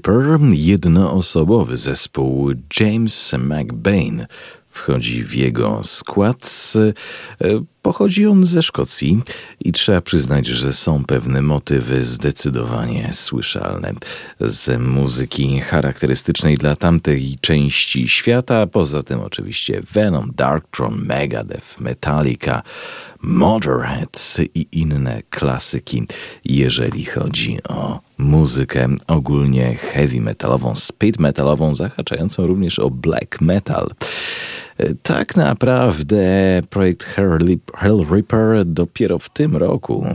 Reaper, jednoosobowy zespół James McBain wchodzi w jego skład. E, Pochodzi on ze Szkocji i trzeba przyznać, że są pewne motywy zdecydowanie słyszalne z muzyki charakterystycznej dla tamtej części świata. Poza tym oczywiście Venom, Darkthrone, Megadeth, Metallica, Motorhead i inne klasyki, jeżeli chodzi o muzykę ogólnie heavy metalową, speed metalową, zahaczającą również o black metal. Tak naprawdę projekt Hell Reaper dopiero w tym roku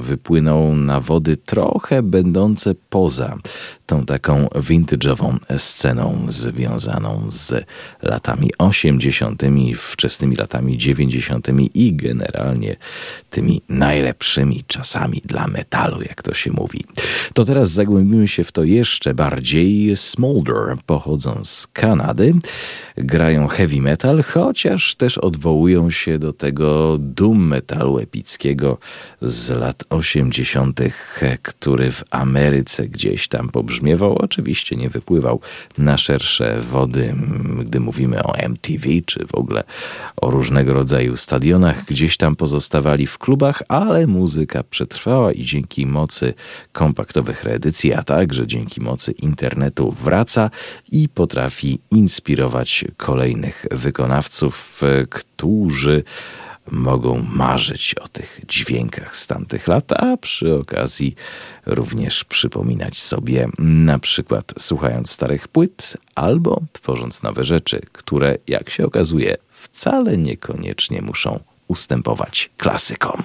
wypłynął na wody trochę będące poza tą taką vintage'ową sceną związaną z latami 80., wczesnymi latami 90. i generalnie tymi najlepszymi czasami dla metalu, jak to się mówi. To teraz zagłębimy się w to jeszcze bardziej. Smolder pochodzą z Kanady, grają heavy metal, chociaż też odwołują się do tego doom metalu epickiego z lat 80., który w Ameryce gdzieś tam pobrzmiał zabrzmiewał, oczywiście nie wypływał na szersze wody, gdy mówimy o MTV, czy w ogóle o różnego rodzaju stadionach, gdzieś tam pozostawali w klubach, ale muzyka przetrwała i dzięki mocy kompaktowych reedycji, a także dzięki mocy internetu wraca i potrafi inspirować kolejnych wykonawców, którzy mogą marzyć o tych dźwiękach z tamtych lat, a przy okazji również przypominać sobie, na przykład słuchając starych płyt albo tworząc nowe rzeczy, które, jak się okazuje, wcale niekoniecznie muszą ustępować klasykom.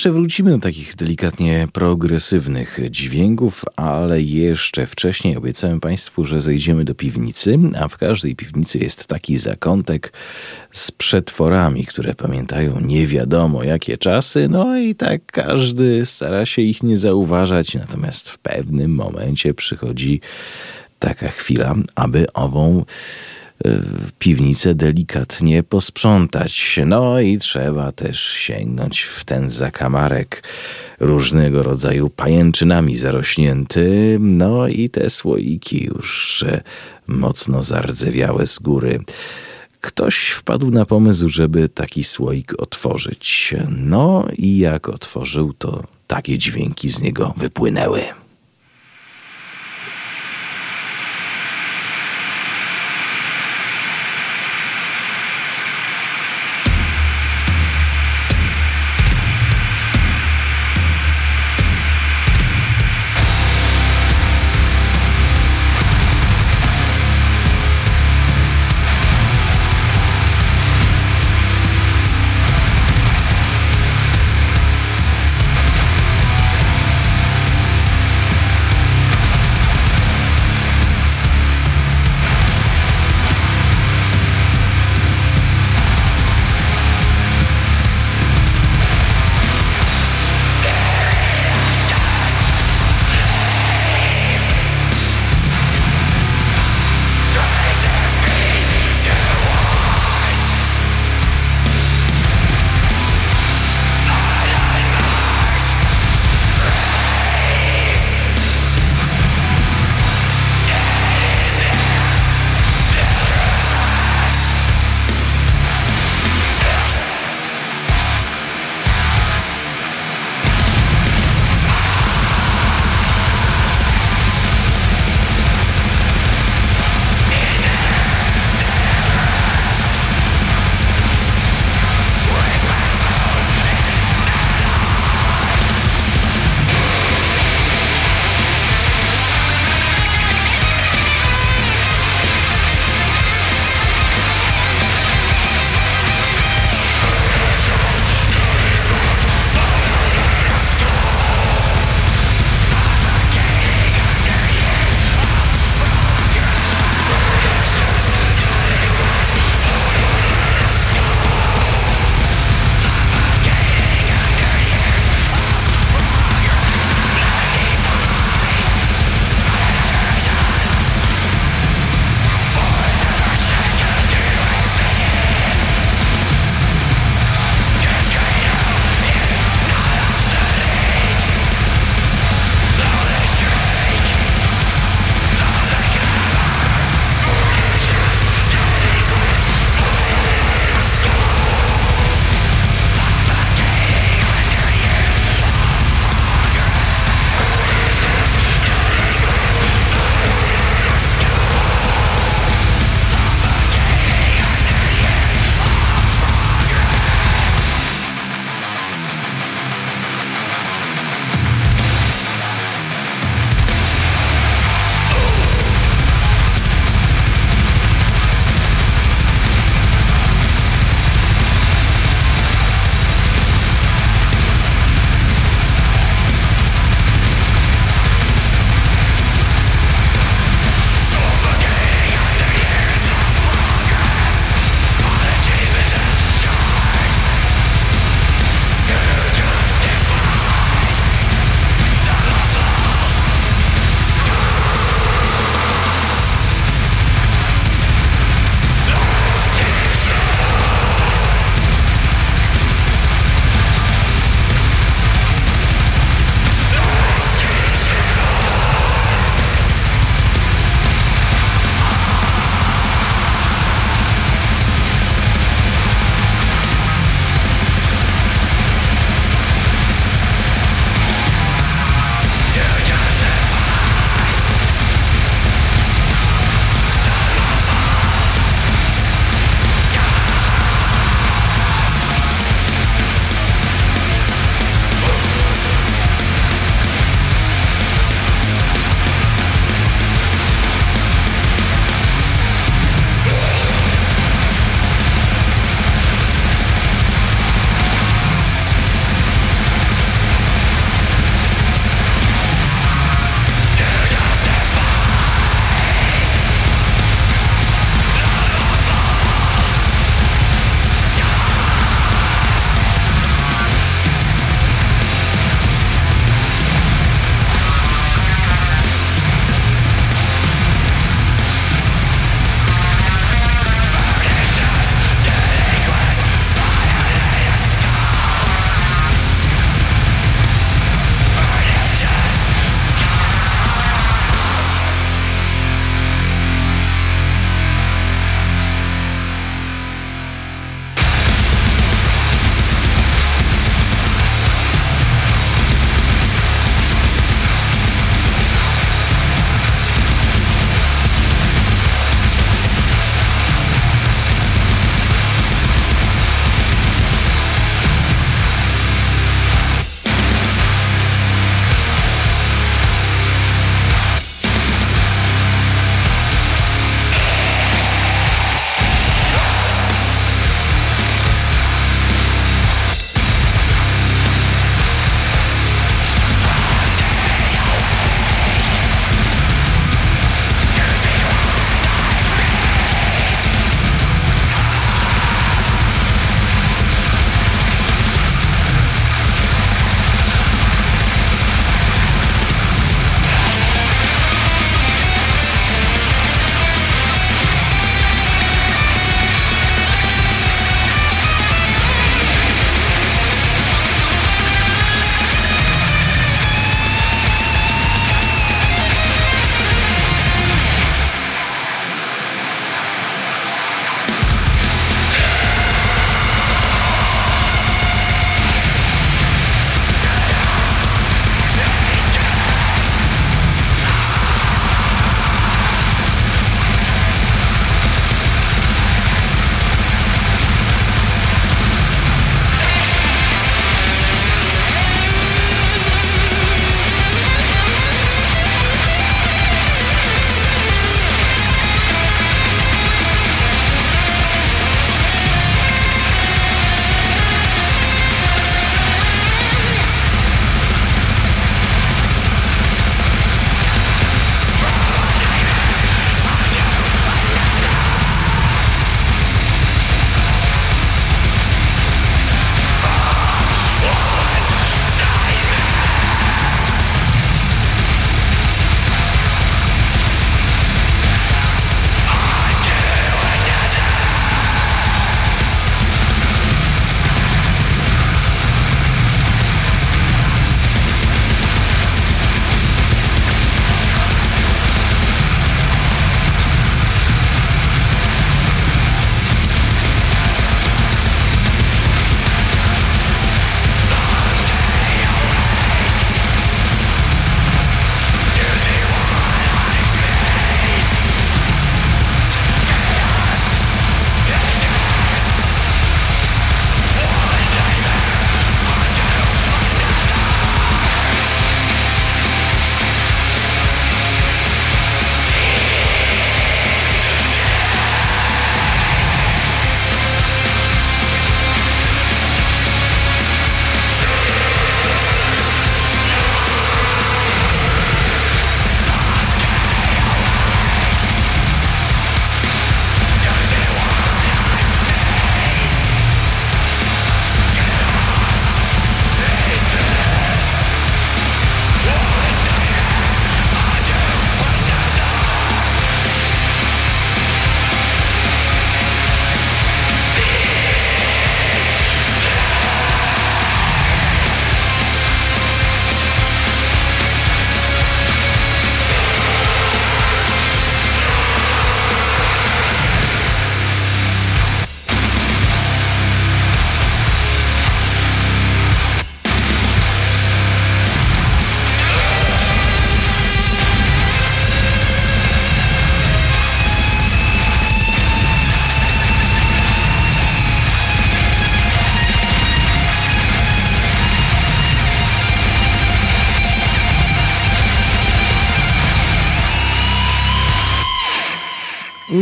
Jeszcze wrócimy do takich delikatnie progresywnych dźwięków, ale jeszcze wcześniej obiecałem Państwu, że zejdziemy do piwnicy, a w każdej piwnicy jest taki zakątek z przetworami, które pamiętają nie wiadomo jakie czasy, no i tak każdy stara się ich nie zauważać, natomiast w pewnym momencie przychodzi taka chwila, aby ową piwnicę delikatnie posprzątać. No i trzeba też sięgnąć w ten zakamarek różnego rodzaju pajęczynami zarośnięty. No i te słoiki już mocno zardzewiałe z góry. Ktoś wpadł na pomysł, żeby taki słoik otworzyć. No i jak otworzył, to takie dźwięki z niego wypłynęły.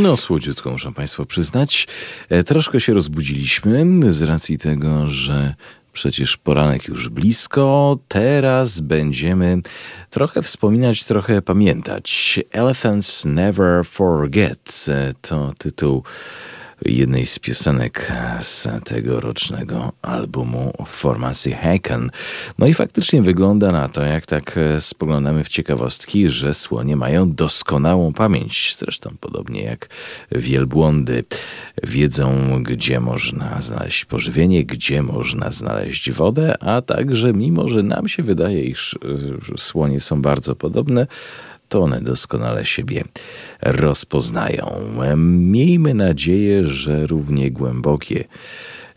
No, słodziutko muszę Państwu przyznać. E, troszkę się rozbudziliśmy z racji tego, że przecież poranek już blisko. Teraz będziemy trochę wspominać, trochę pamiętać. Elephants Never Forget e, to tytuł jednej z piosenek z tegorocznego albumu formacji Haken. No i faktycznie wygląda na to, jak tak e, spoglądamy w ciekawostki, że słonie mają doskonałą pamięć. Zresztą podobnie jak wielbłądy wiedzą, gdzie można znaleźć pożywienie, gdzie można znaleźć wodę, a także mimo, że nam się wydaje, iż e, słonie są bardzo podobne, to one doskonale siebie rozpoznają. Miejmy nadzieję, że równie głębokie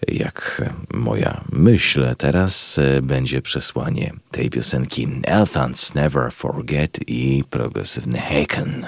jak moja myśl teraz będzie przesłanie tej piosenki Elephants Never Forget i progresywny Haken.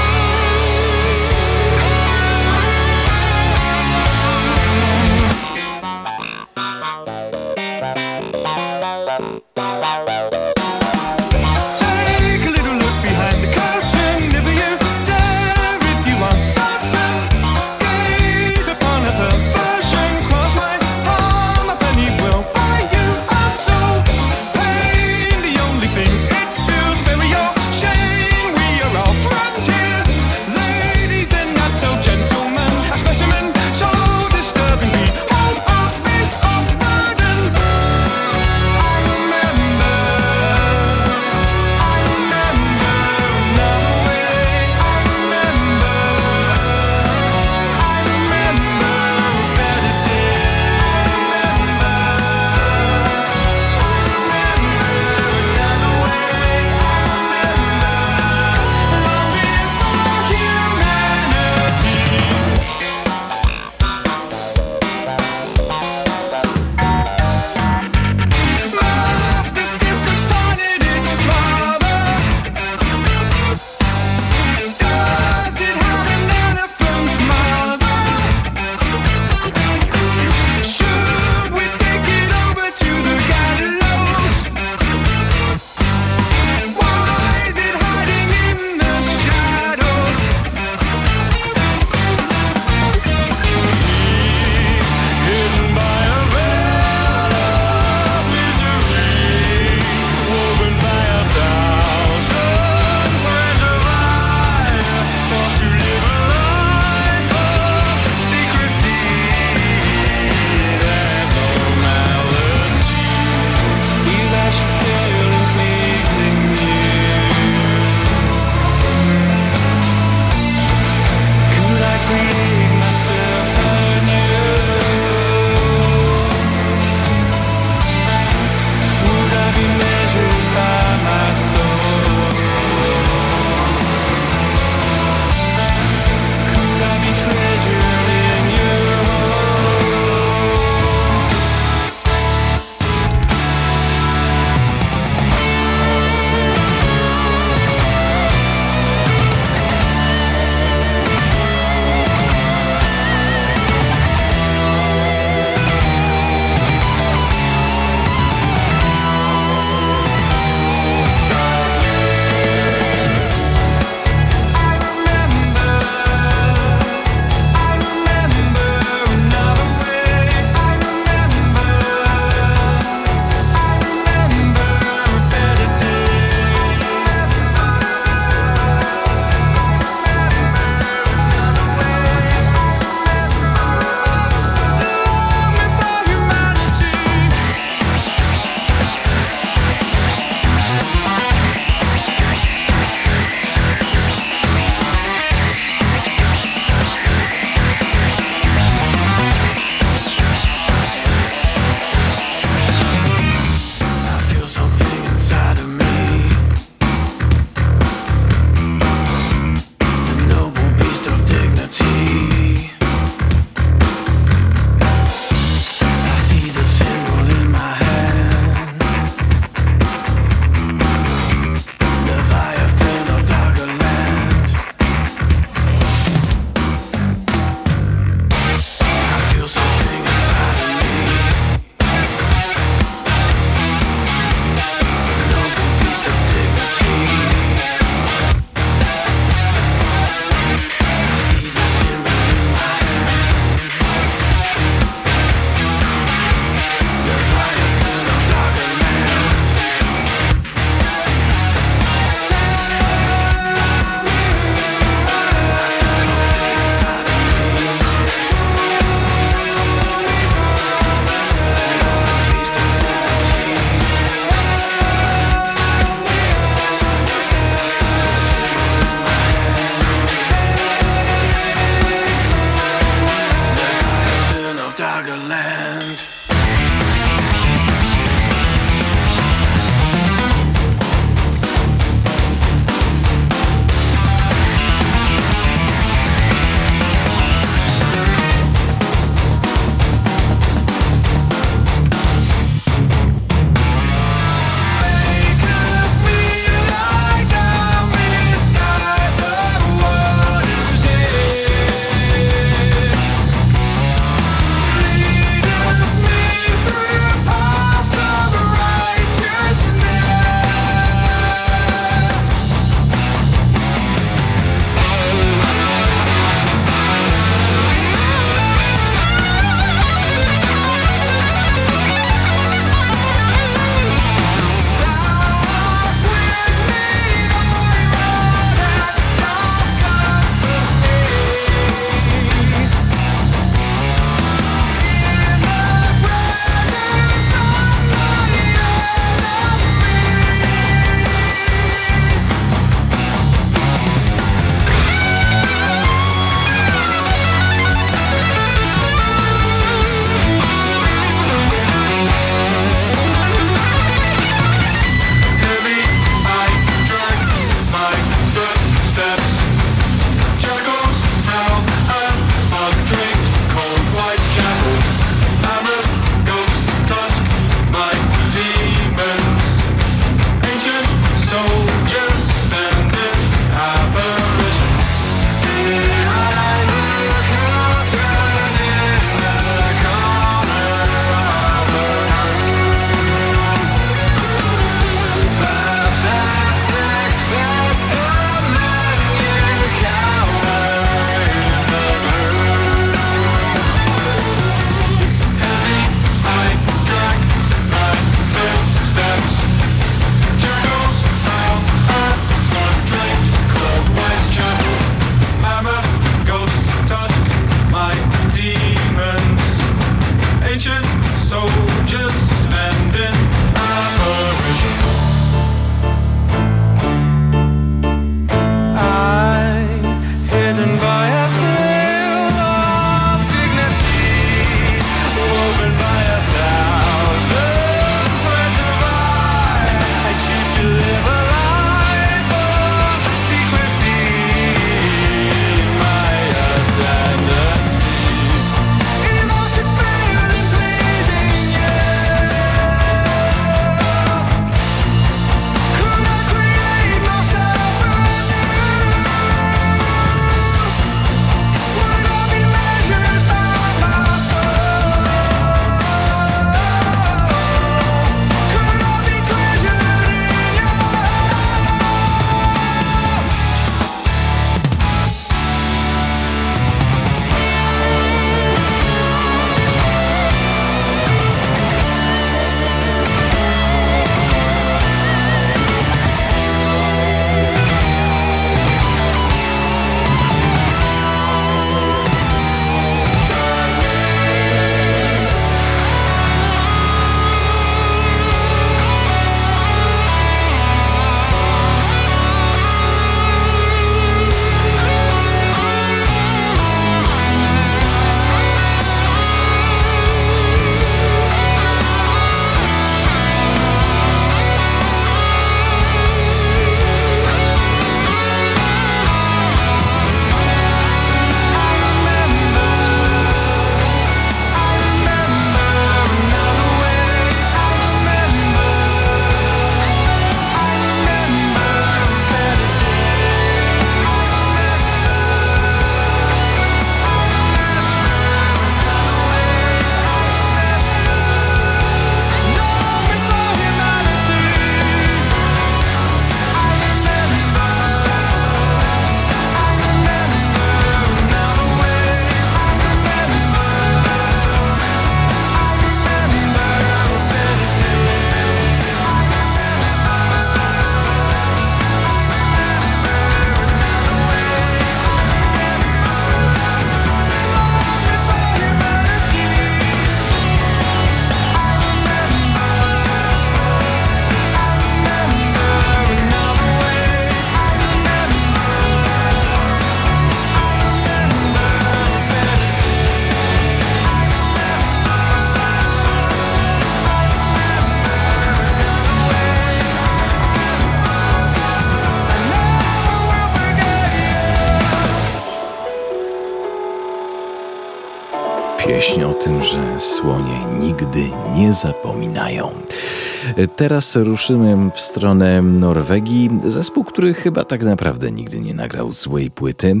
Teraz ruszymy w stronę Norwegii. Zespół, który chyba tak naprawdę nigdy nie nagrał złej płyty.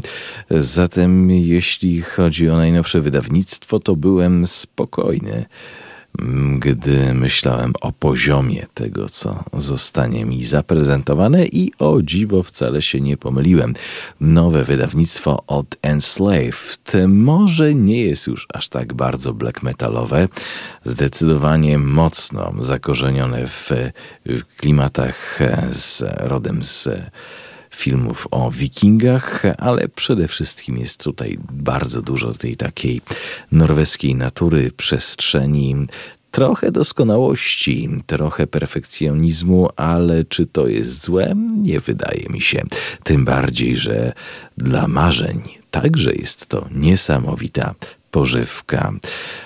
Zatem jeśli chodzi o najnowsze wydawnictwo, to byłem spokojny gdy myślałem o poziomie tego, co zostanie mi zaprezentowane i o dziwo wcale się nie pomyliłem. Nowe wydawnictwo od Enslaved może nie jest już aż tak bardzo black metalowe, zdecydowanie mocno zakorzenione w, w klimatach z rodem z filmów o wikingach, ale przede wszystkim jest tutaj bardzo dużo tej takiej norweskiej natury, przestrzeni, trochę doskonałości, trochę perfekcjonizmu, ale czy to jest złe? Nie wydaje mi się. Tym bardziej, że dla marzeń także jest to niesamowita pożywka.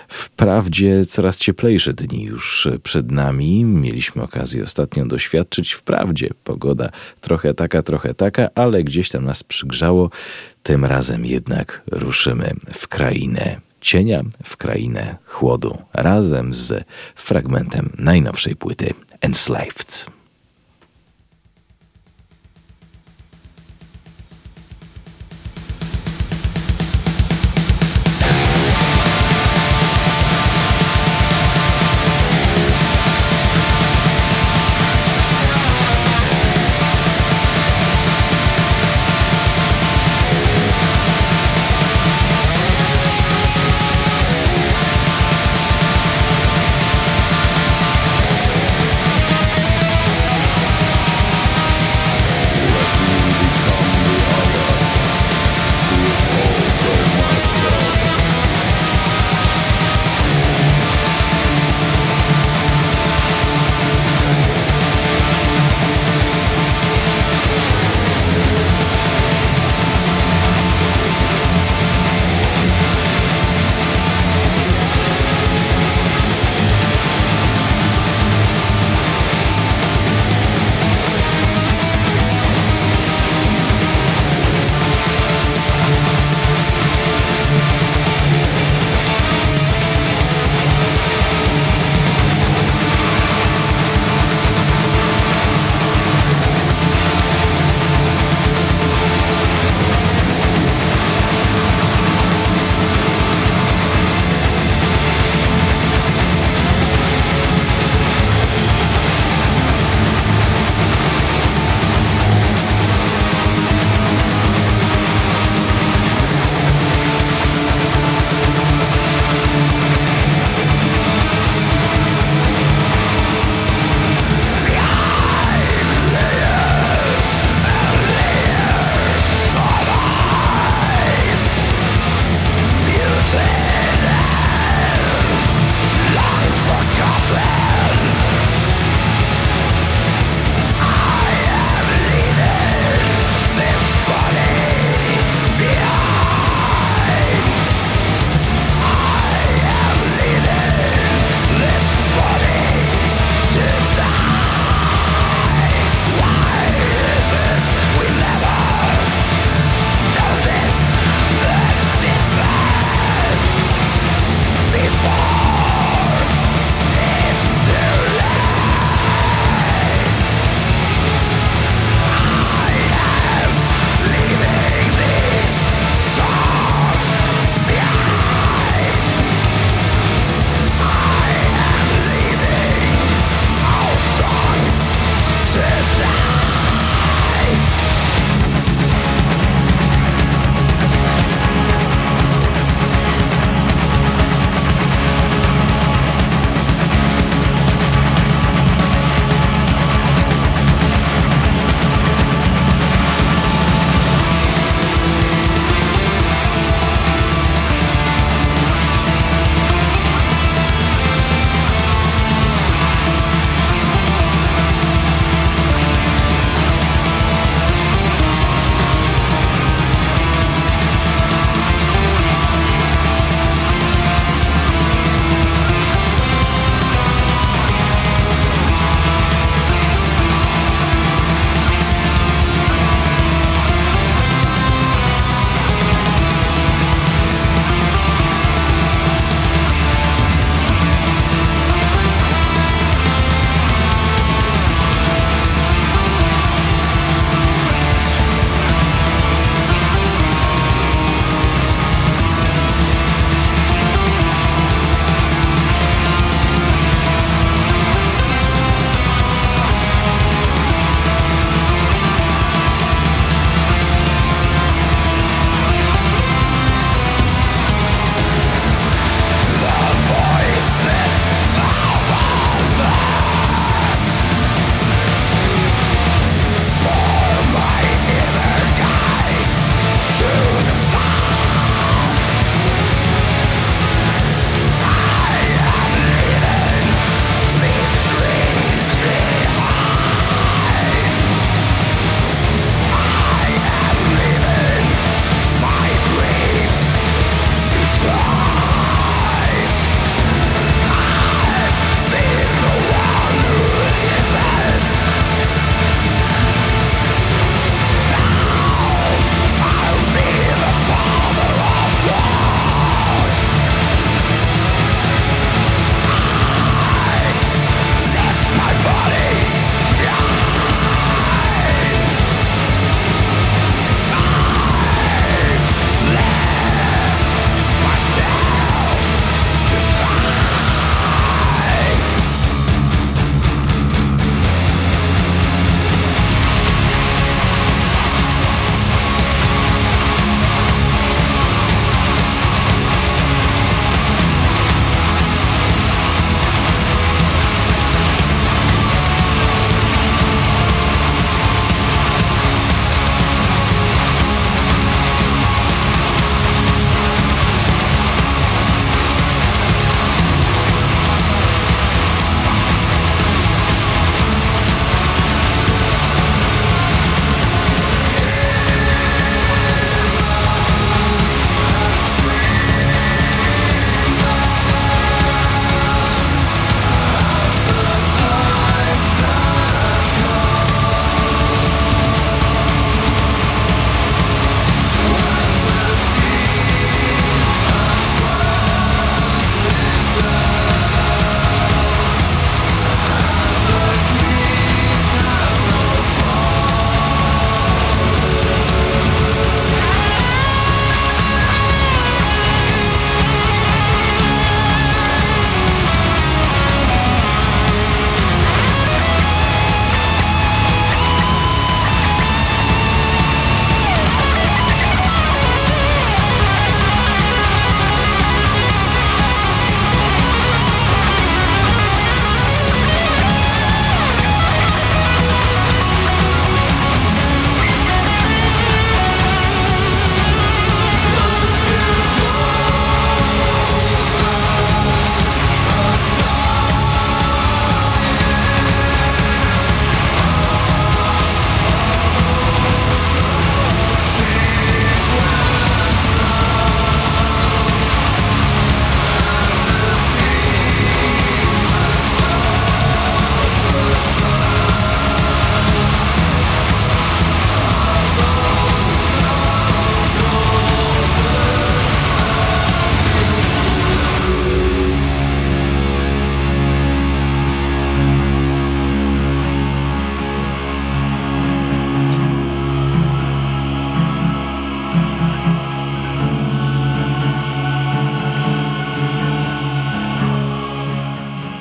Wprawdzie coraz cieplejsze dni już przed nami. Mieliśmy okazję ostatnio doświadczyć. Wprawdzie pogoda trochę taka, trochę taka, ale gdzieś tam nas przygrzało. Tym razem jednak ruszymy w krainę cienia, w krainę chłodu, razem z fragmentem najnowszej płyty Enslaved.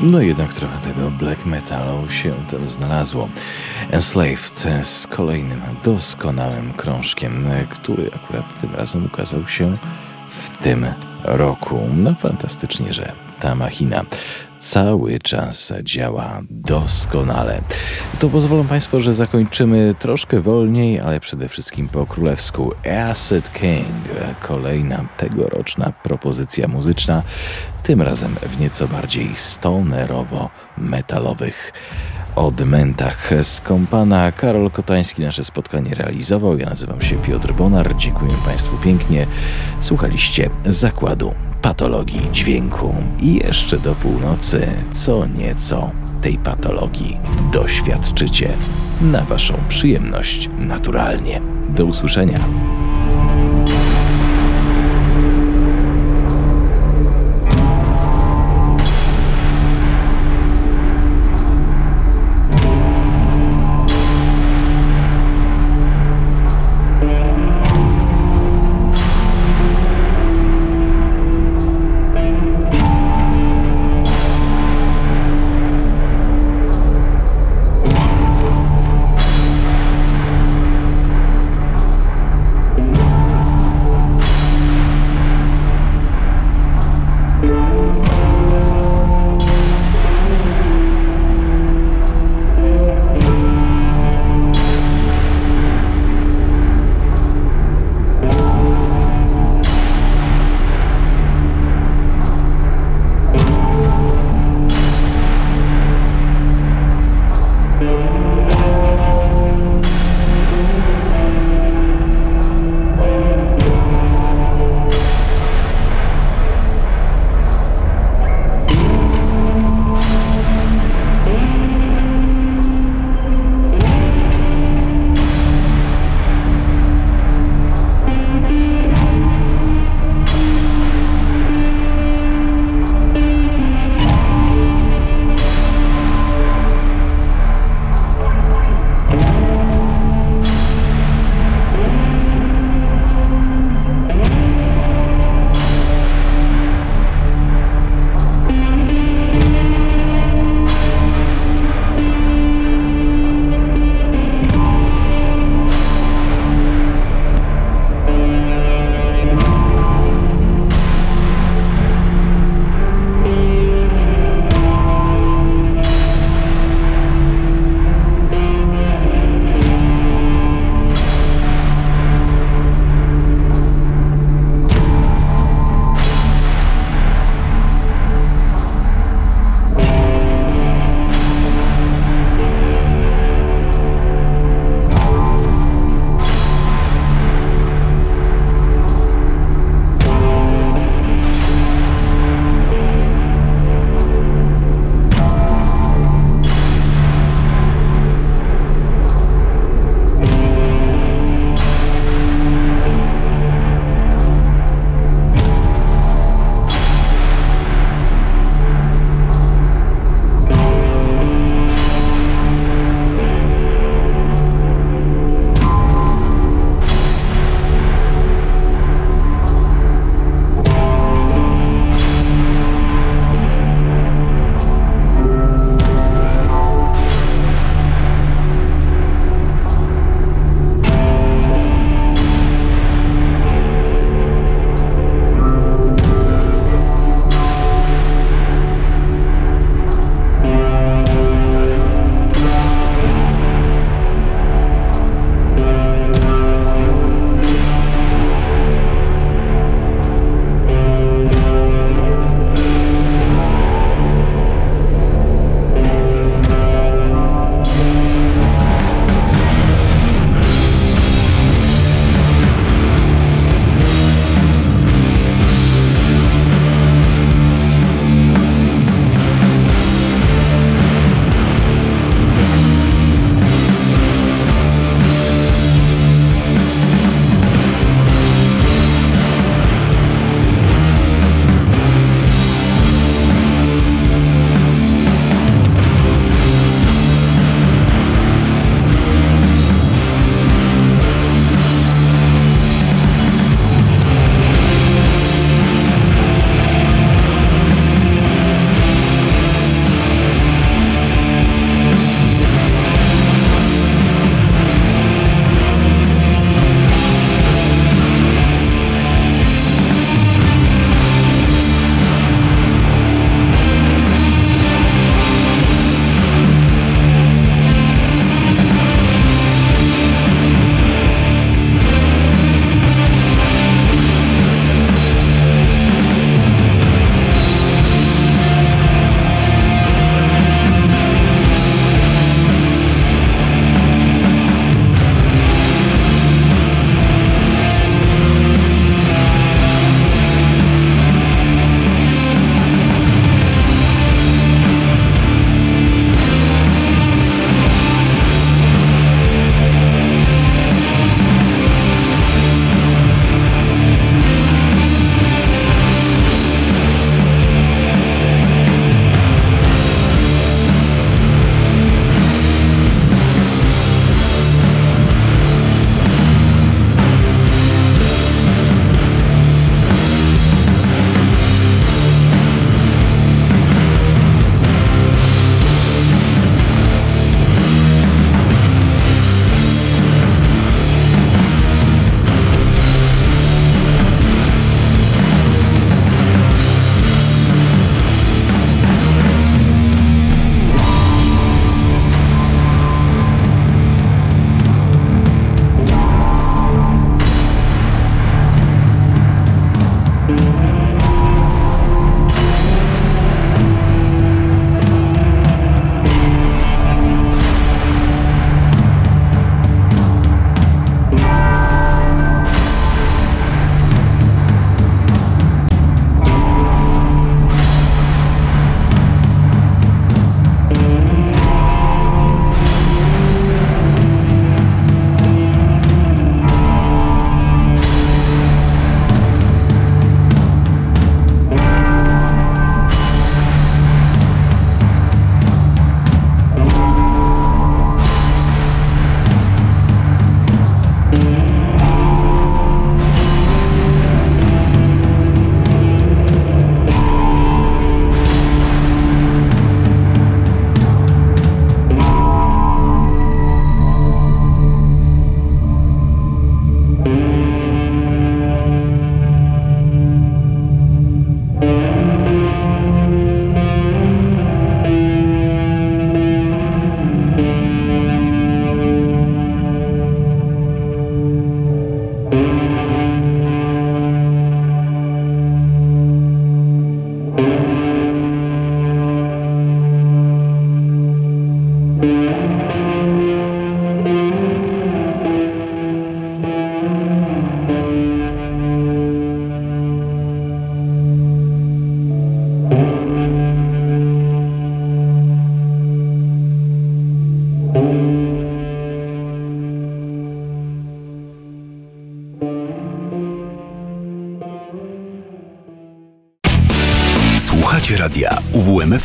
No jednak trochę tego black metalu się tam znalazło. Enslaved z kolejnym doskonałym krążkiem, który akurat tym razem ukazał się w tym roku. No fantastycznie, że ta machina cały czas działa doskonale. To pozwolą Państwo, że zakończymy troszkę wolniej, ale przede wszystkim po królewsku. Acid King, kolejna tegoroczna propozycja muzyczna, tym razem w nieco bardziej stonerowo-metalowych odmętach. Skąpana Karol Kotański nasze spotkanie realizował. Ja nazywam się Piotr Bonar. Dziękuję Państwu pięknie. Słuchaliście zakładu patologii dźwięku i jeszcze do północy co nieco tej patologii doświadczycie na Waszą przyjemność naturalnie. Do usłyszenia.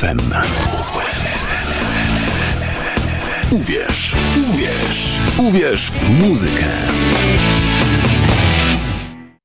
UWMFM.